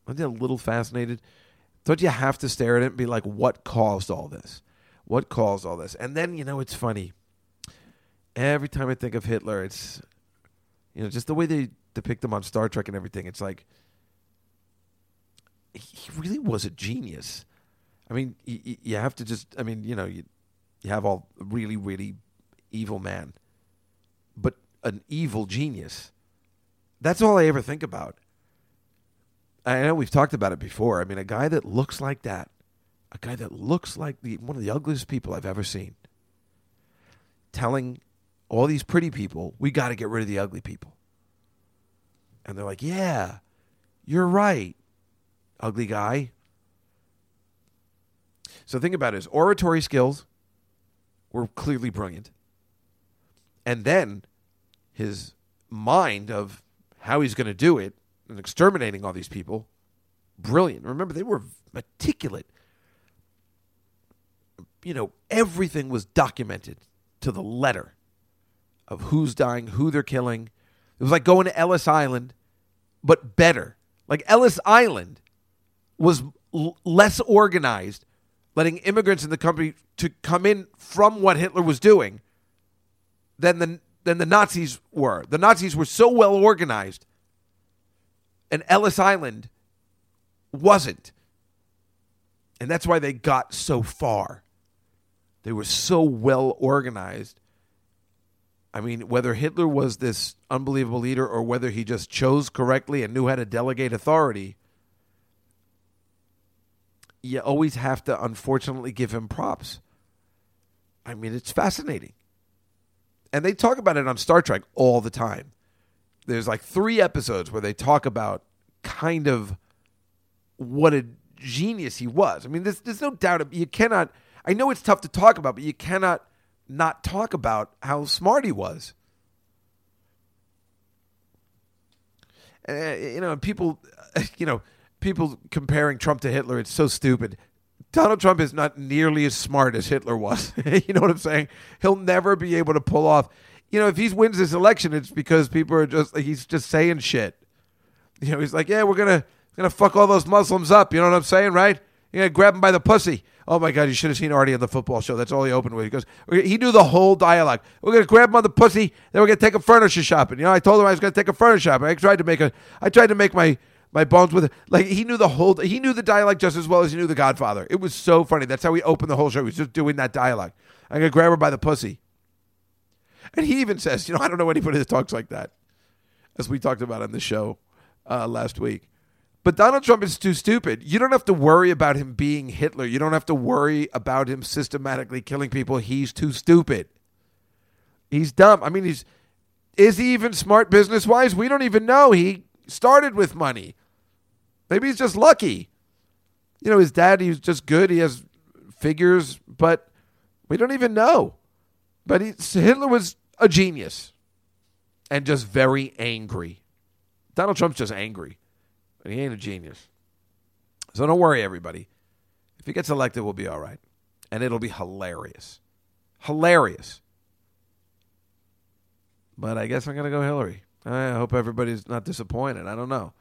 Aren't you a little fascinated? Don't you have to stare at it and be like, what caused all this? What caused all this? And then, you know, it's funny. Every time I think of Hitler, it's, you know, just the way they depict him on Star Trek and everything. It's like, he really was a genius. I mean, you, you have to just, I mean, you know, you, you have all really, really evil man, but an evil genius. That's all I ever think about. I know we've talked about it before. I mean, a guy that looks like that, a guy that looks like the one of the ugliest people I've ever seen, telling all these pretty people, we got to get rid of the ugly people. And they're like, yeah, you're right, ugly guy. So think about his oratory skills were clearly brilliant. And then his mind of how he's going to do it and exterminating all these people, brilliant. Remember, they were meticulous. You know, everything was documented to the letter of who's dying, who they're killing. It was like going to Ellis Island, but better. Like Ellis Island was l- less organized, letting immigrants in the country to come in from what Hitler was doing than the than the Nazis were. The Nazis were so well organized and Ellis Island wasn't. And that's why they got so far. They were so well organized. I mean, whether Hitler was this unbelievable leader or whether he just chose correctly and knew how to delegate authority, you always have to unfortunately give him props. I mean, it's fascinating. And they talk about it on Star Trek all the time there's like three episodes where they talk about kind of what a genius he was. I mean, there's, there's no doubt. You cannot, I know it's tough to talk about, but you cannot not talk about how smart he was. Uh, you know, people, *laughs* you know, people comparing Trump to Hitler, it's so stupid. Donald Trump is not nearly as smart as Hitler was. *laughs* you know what I'm saying? He'll never be able to pull off you know, if he wins this election, it's because people are just he's just saying shit. You know, he's like, yeah, we're gonna gonna fuck all those Muslims up. You know what I'm saying, right? You're gonna grab them by the pussy. Oh my God, you should have seen Artie on the football show. That's all he opened with. He goes, he knew the whole dialogue. We're gonna grab him on the pussy, then we're gonna take him furniture shopping. You know, I told him I was gonna take him furniture shopping. I tried to make a, I tried to make my my bones with it. Like he knew the whole, he knew the dialogue just as well as he knew the Godfather. It was so funny. That's how he opened the whole show. He was just doing that dialogue. I'm gonna grab her by the pussy. And he even says, you know, I don't know anybody that talks like that, as we talked about on the show uh, last week. But Donald Trump is too stupid. You don't have to worry about him being Hitler. You don't have to worry about him systematically killing people. He's too stupid. He's dumb. I mean, he's is he even smart business wise? We don't even know. He started with money. Maybe he's just lucky. You know, his dad, he's just good. He has figures, but we don't even know. But he, Hitler was a genius and just very angry. Donald Trump's just angry, but he ain't a genius. So don't worry, everybody. If he gets elected, we'll be all right. And it'll be hilarious. Hilarious. But I guess I'm going to go Hillary. I hope everybody's not disappointed. I don't know.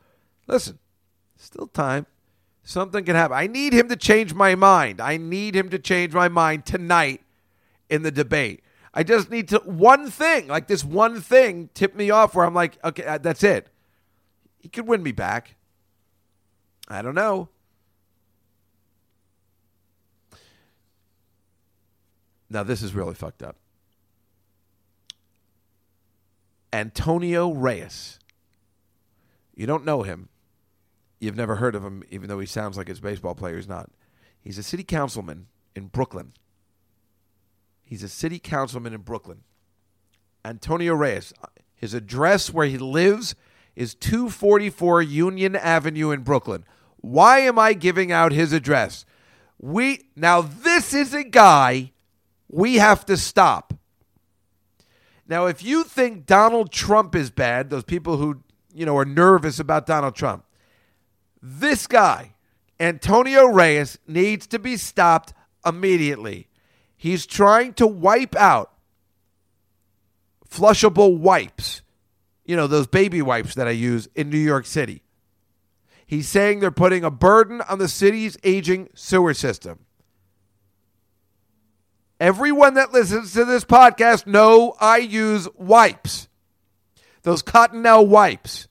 Listen, still time. Something can happen. I need him to change my mind. I need him to change my mind tonight in the debate. I just need to one thing, like this one thing, tip me off where I'm like, okay, uh, that's it. He could win me back. I don't know. Now this is really fucked up. Antonio Reyes. You don't know him. You've never heard of him, even though he sounds like his baseball player. He's not. He's a city councilman in Brooklyn. He's a city councilman in Brooklyn. Antonio Reyes. His address where he lives is 244 Union Avenue in Brooklyn. Why am I giving out his address? We now this is a guy we have to stop. Now, if you think Donald Trump is bad, those people who, you know, are nervous about Donald Trump, this guy, Antonio Reyes, needs to be stopped immediately. He's trying to wipe out flushable wipes, you know, those baby wipes that I use in New York City. He's saying they're putting a burden on the city's aging sewer system. Everyone that listens to this podcast know I use wipes. Those Cottonelle wipes,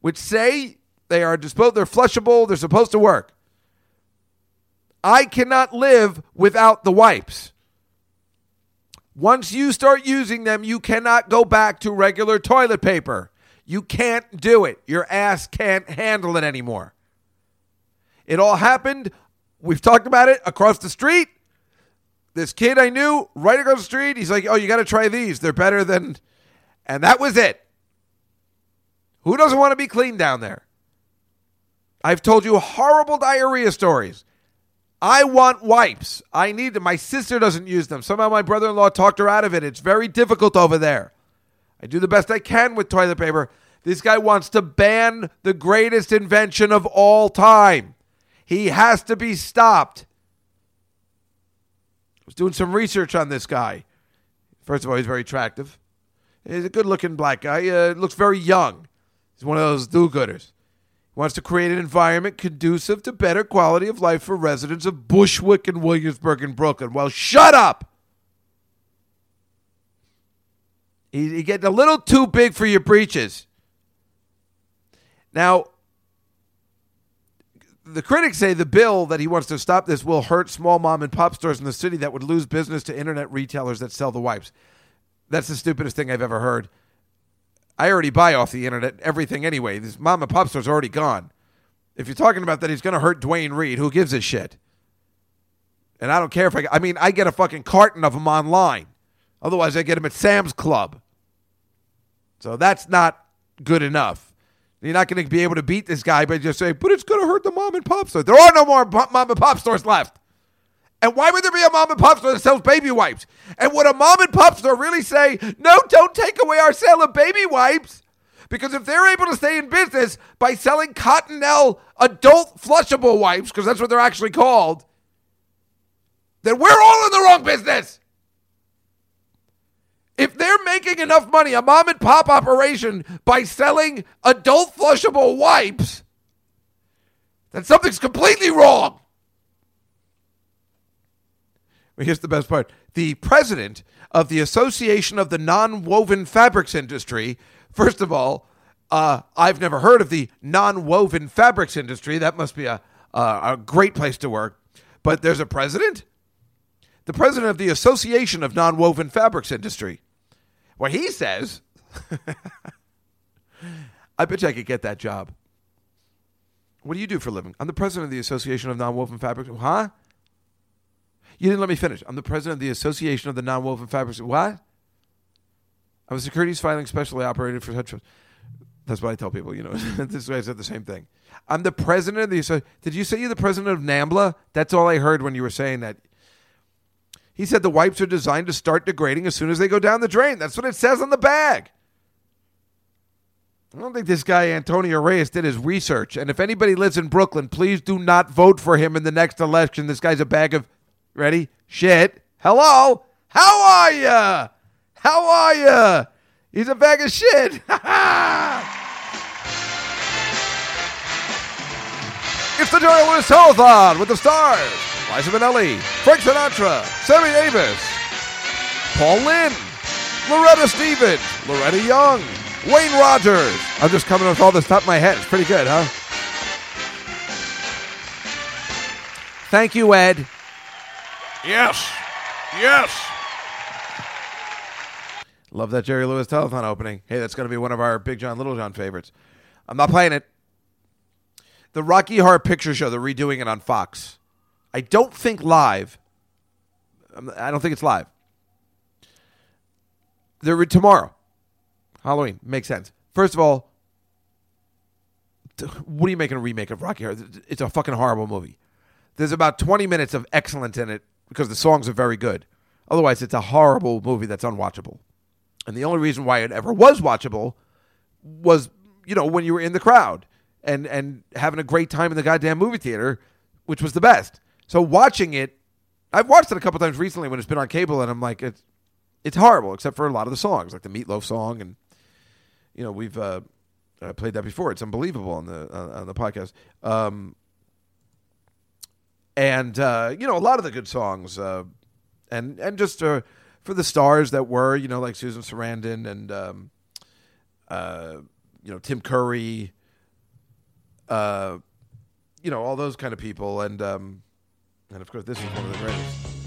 which say they are disposable, they're flushable, they're supposed to work. I cannot live without the wipes. Once you start using them, you cannot go back to regular toilet paper. You can't do it. Your ass can't handle it anymore. It all happened, we've talked about it, across the street this kid I knew right across the street, he's like, "Oh, you got to try these. They're better than," and that was it. Who doesn't want to be clean down there? I've told you horrible diarrhea stories. I want wipes. I need them. My sister doesn't use them. Somehow my brother-in-law talked her out of it. It's very difficult over there. I do the best I can with toilet paper. This guy wants to ban the greatest invention of all time. He has to be stopped was doing some research on this guy. First of all, he's very attractive. He's a good looking black guy. Uh, looks very young. He's one of those do gooders. He wants to create an environment conducive to better quality of life for residents of Bushwick and Williamsburg and Brooklyn. Well, shut up! He's he getting a little too big for your breeches. Now, the critics say the bill that he wants to stop this will hurt small mom and pop stores in the city that would lose business to internet retailers that sell the wipes. That's the stupidest thing I've ever heard. I already buy off the internet everything anyway. This mom and pop store's already gone. If you're talking about that, he's going to hurt Duane Reade. Who gives a shit? And I don't care if I. I mean, I get a fucking carton of them online. Otherwise, I get them at Sam's Club. So that's not good enough. You're not going to be able to beat this guy by just saying, but it's going to hurt the mom and pop store. There are no more mom and pop stores left. And why would there be a mom and pop store that sells baby wipes? And would a mom and pop store really say, no, don't take away our sale of baby wipes? Because if they're able to stay in business by selling Cottonelle adult flushable wipes, because that's what they're actually called, then we're all in the wrong business. If they're making enough money, a mom and pop operation, by selling adult flushable wipes, then something's completely wrong. Well, here's the best part the president of the Association of the Non Woven Fabrics Industry, first of all, uh, I've never heard of the non woven fabrics industry. That must be a, a great place to work. But there's a president? The president of the Association of Non Woven Fabrics Industry. What he says, *laughs* I bet you I could get that job. What do you do for a living? I'm the president of the Association of Non-Woven Fabrics. Huh? You didn't let me finish. I'm the president of the Association of the Non-Woven Fabrics. What? I'm a securities filing specially operated for hedge funds. That's what I tell people. You know, *laughs* this guy said the same thing. I'm the president of the. Did you say you're the president of NAMBLA? That's all I heard when you were saying that. He said the wipes are designed to start degrading as soon as they go down the drain. That's what it says on the bag. I don't think this guy Antonio Reyes did his research. And if anybody lives in Brooklyn, please do not vote for him in the next election. This guy's a bag of ready shit. Hello, how are ya? How are ya? He's a bag of shit. *laughs* it's the Jerry Lewis Telethon with the stars Liza Minnelli, Frank Sinatra, Sammy Davis, Paul Lynde, Loretta Stevens, Loretta Young, Wayne Rogers. I'm just coming with all this top of my head. It's pretty good, huh? Thank you, Ed. Yes. Yes. Love that Jerry Lewis telethon opening. Hey, that's going to be one of our Big John Little John favorites. I'm not playing it. The Rocky Horror Picture Show, they're redoing it on Fox. I don't think live. Um, I don't think it's live. They're tomorrow. Halloween makes sense. First of all, what are you making a remake of Rocky Horror? It's a fucking horrible movie. There's about 20 minutes of excellence in it because the songs are very good. Otherwise, it's a horrible movie that's unwatchable. And the only reason why it ever was watchable was, you know, when you were in the crowd and and having a great time in the goddamn movie theater, which was the best. So watching it, I've watched it a couple times recently when it's been on cable, and I'm like, it's it's horrible, except for a lot of the songs, like the Meatloaf song, and you know we've uh, played that before. It's unbelievable on the uh, on the podcast. Um, and uh, you know a lot of the good songs, uh, and and just uh, for the stars that were, you know, like Susan Sarandon and um, you know Tim Curry, you know all those kind of people, and um, and of course this is one of the greatest.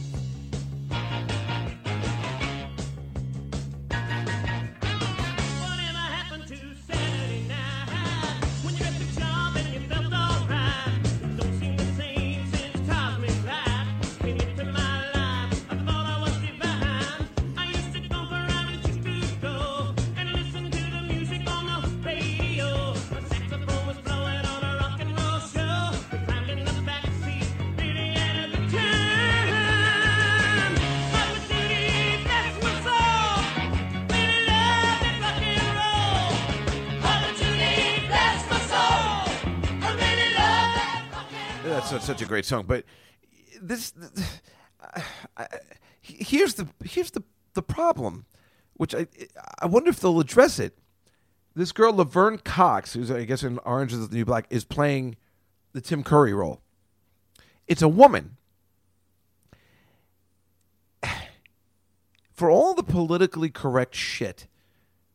Such, a great song, but this, *sighs* I, here's the here's the the problem, which I I wonder if they'll address it. This girl Laverne Cox, who's I guess in Orange is the New Black, is playing the Tim Curry role. It's a woman. *sighs* For all the politically correct shit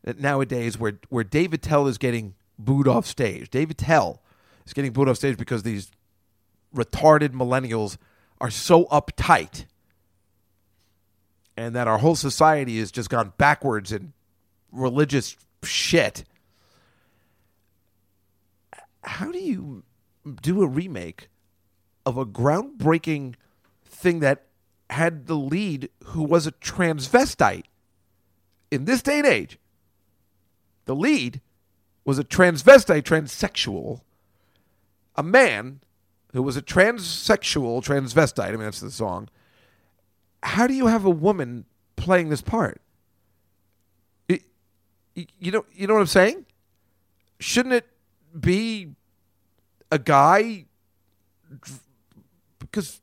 that nowadays, where where Dave Attell is getting booed off stage, Dave Attell is getting booed off stage because these retarded millennials are so uptight and that our whole society has just gone backwards in religious shit. How do you do a remake of a groundbreaking thing that had the lead who was a transvestite in this day and age? The lead was a transvestite, transsexual, a man who was a transsexual transvestite. I mean, that's the song. How do you have a woman playing this part? It, you know, you know what I'm saying? Shouldn't it be a guy? Because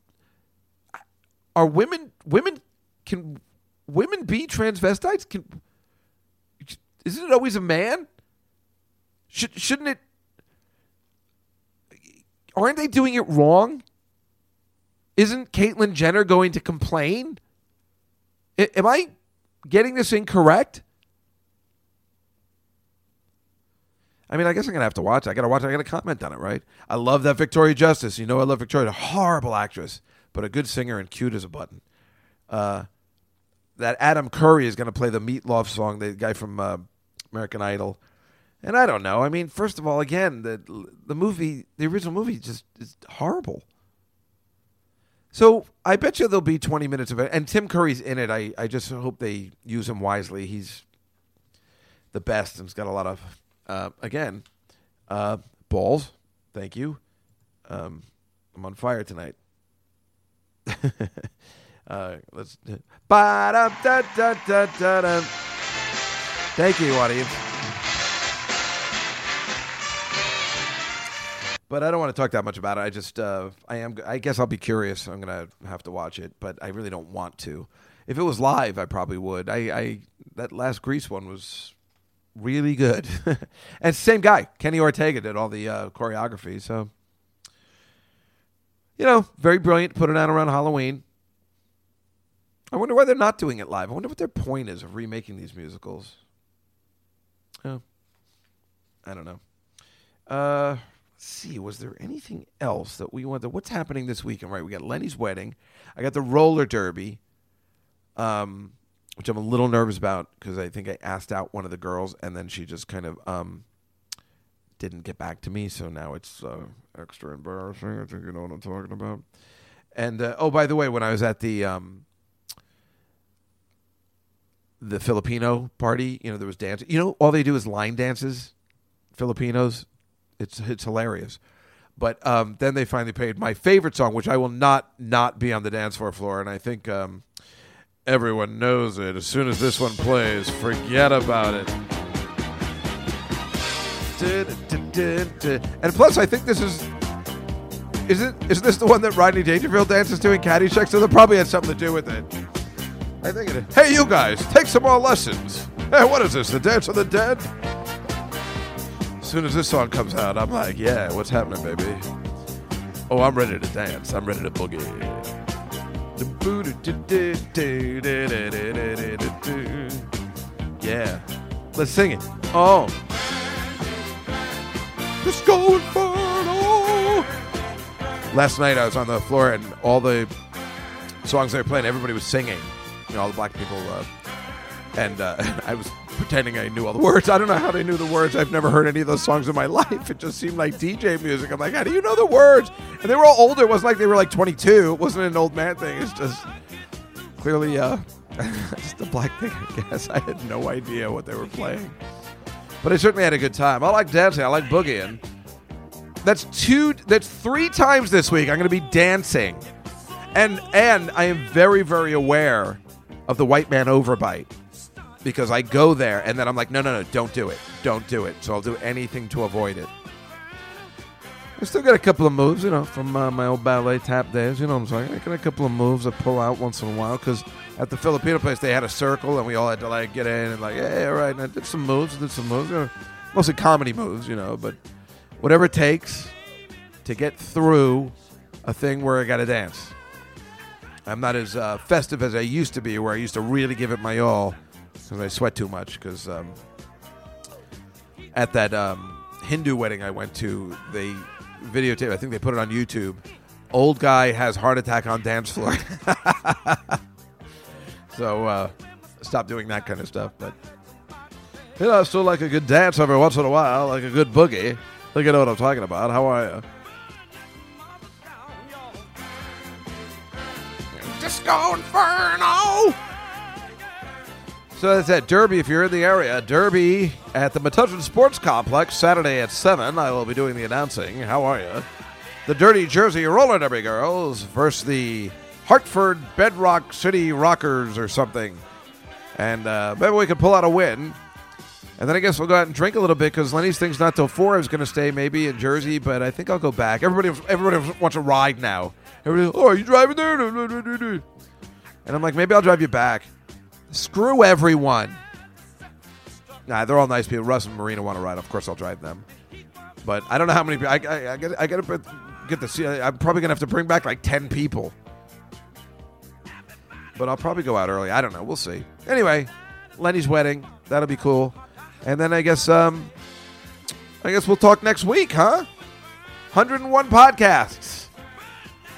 are women women can women be transvestites? Can isn't it always a man? Should shouldn't it? Aren't they doing it wrong? Isn't Caitlyn Jenner going to complain? I- am I getting this incorrect? I mean, I guess I'm gonna have to watch. it. I gotta watch. it. I gotta comment on it, right? I love that Victoria Justice. You know, I love Victoria. Horrible actress, but a good singer and cute as a button. Uh, that Adam Curry is gonna play the Meatloaf song. The guy from uh, American Idol. And I don't know. I mean, first of all, again, the the movie, the original movie, just is horrible. So I bet you there'll be twenty minutes of it, and Tim Curry's in it. I I just hope they use him wisely. He's the best, and he's got a lot of, uh, again, uh, balls. Thank you. Um, I'm on fire tonight. *laughs* uh, let's. Thank you, audience. But I don't want to talk that much about it. I just, uh, I am. I guess I'll be curious. I'm gonna have to watch it, but I really don't want to. If it was live, I probably would. I, I that last Grease one was really good. *laughs* and same guy, Kenny Ortega, did all the uh, choreography. So, you know, very brilliant. Put it out around Halloween. I wonder why they're not doing it live. I wonder what their point is of remaking these musicals. Oh, I don't know. Uh, see, was there anything else that we wanted? What's happening this weekend? Right, we got Lenny's wedding. I got the roller derby, um, which I'm a little nervous about because I think I asked out one of the girls and then she just kind of um, didn't get back to me. So now it's uh, extra embarrassing. I think you know what I'm talking about. And uh, oh, by the way, when I was at the um, the Filipino party, you know, there was dancing. You know, all they do is line dances. Filipinos, it's it's hilarious. But um, then they finally played my favorite song, which I will not not be on the dance floor floor, and I think um, everyone knows it. As soon as this one plays, forget about it. And plus, I think this is. Is it? Is this the one that Rodney Dangerfield dances to in Caddyshack? So that probably had something to do with it. I think it is. Hey, you guys, take some more lessons. Hey, what is this? The Dance of the Dead? Soon as this song comes out, I'm like, yeah, what's happening, baby? Oh, I'm ready to dance. I'm ready to boogie. Yeah. Let's sing it. Oh. Disco Inferno. Last night I was on the floor and all the songs they were playing, everybody was singing. You know, all the black people. Uh, and uh, *laughs* I was pretending I knew all the *laughs* words. I don't know how they knew the words. I've never heard any of those songs in my *laughs* life. It just seemed like DJ music. I'm like, how do you know the words? And they were all older. It wasn't like they were like 22. It wasn't an old man thing. It's just clearly uh, *laughs* just a black thing, I guess. I had no idea what they were playing. But I certainly had a good time. I like dancing. I like boogieing. That's two. That's three times this week. I'm going to be dancing, and and I am very very aware of the white man overbite because I go there and then I'm like, no no no, don't do it, don't do it. So I'll do anything to avoid it. I still got a couple of moves, you know, from uh, my old ballet tap days. You know what I'm saying? I got a couple of moves I pull out once in a while because at the Filipino place they had a circle and we all had to like get in and like, hey, all right. And I did some moves, did some moves, you know, mostly comedy moves, you know, but whatever it takes to get through a thing where I got to dance. I'm not as uh, festive as I used to be, where I used to really give it my all because I sweat too much. Because um, at that um, Hindu wedding I went to, they videotape. I think they put it on YouTube. Old guy has heart attack on dance floor. *laughs* so uh, stop doing that kind of stuff. But you know, I still like a good dance every once in a while, like a good boogie. Think you know what I'm talking about. How are you? Disco Inferno! So that's at Derby. If you're in the area, Derby at the Metuchen Sports Complex Saturday at seven. I will be doing the announcing. How are you? The Dirty Jersey Roller Derby Girls versus the Hartford Bedrock City Rockers or something, and uh, maybe we could pull out a win. And then I guess we'll go out and drink a little bit because Lenny's thing's not till four. I was going to stay maybe in Jersey, but I think I'll go back. Everybody, everybody wants a ride now. Everybody, oh, are you driving there? *laughs* And I'm like, maybe I'll drive you back. Screw everyone. Nah, they're all nice people. Russ and Marina want to ride. Of course, I'll drive them. But I don't know how many. I I, I I got to get to see. I'm probably gonna have to bring back like ten people. But I'll probably go out early. I don't know. We'll see. Anyway, Lenny's wedding. That'll be cool. And then I guess um, I guess we'll talk next week, huh? 101 podcasts.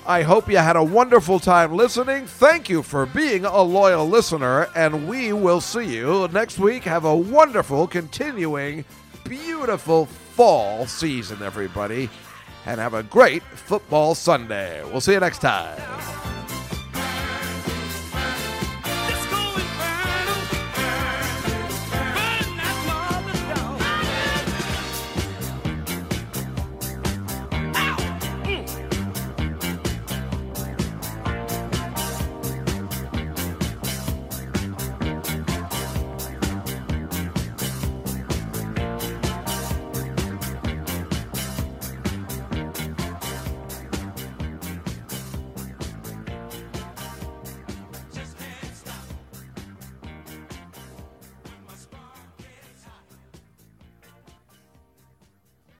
I hope you had a wonderful time listening. Thank you for being a loyal listener, and we will see you next week. Have a wonderful, continuing, beautiful fall season, everybody, and have a great football Sunday. We'll see you next time.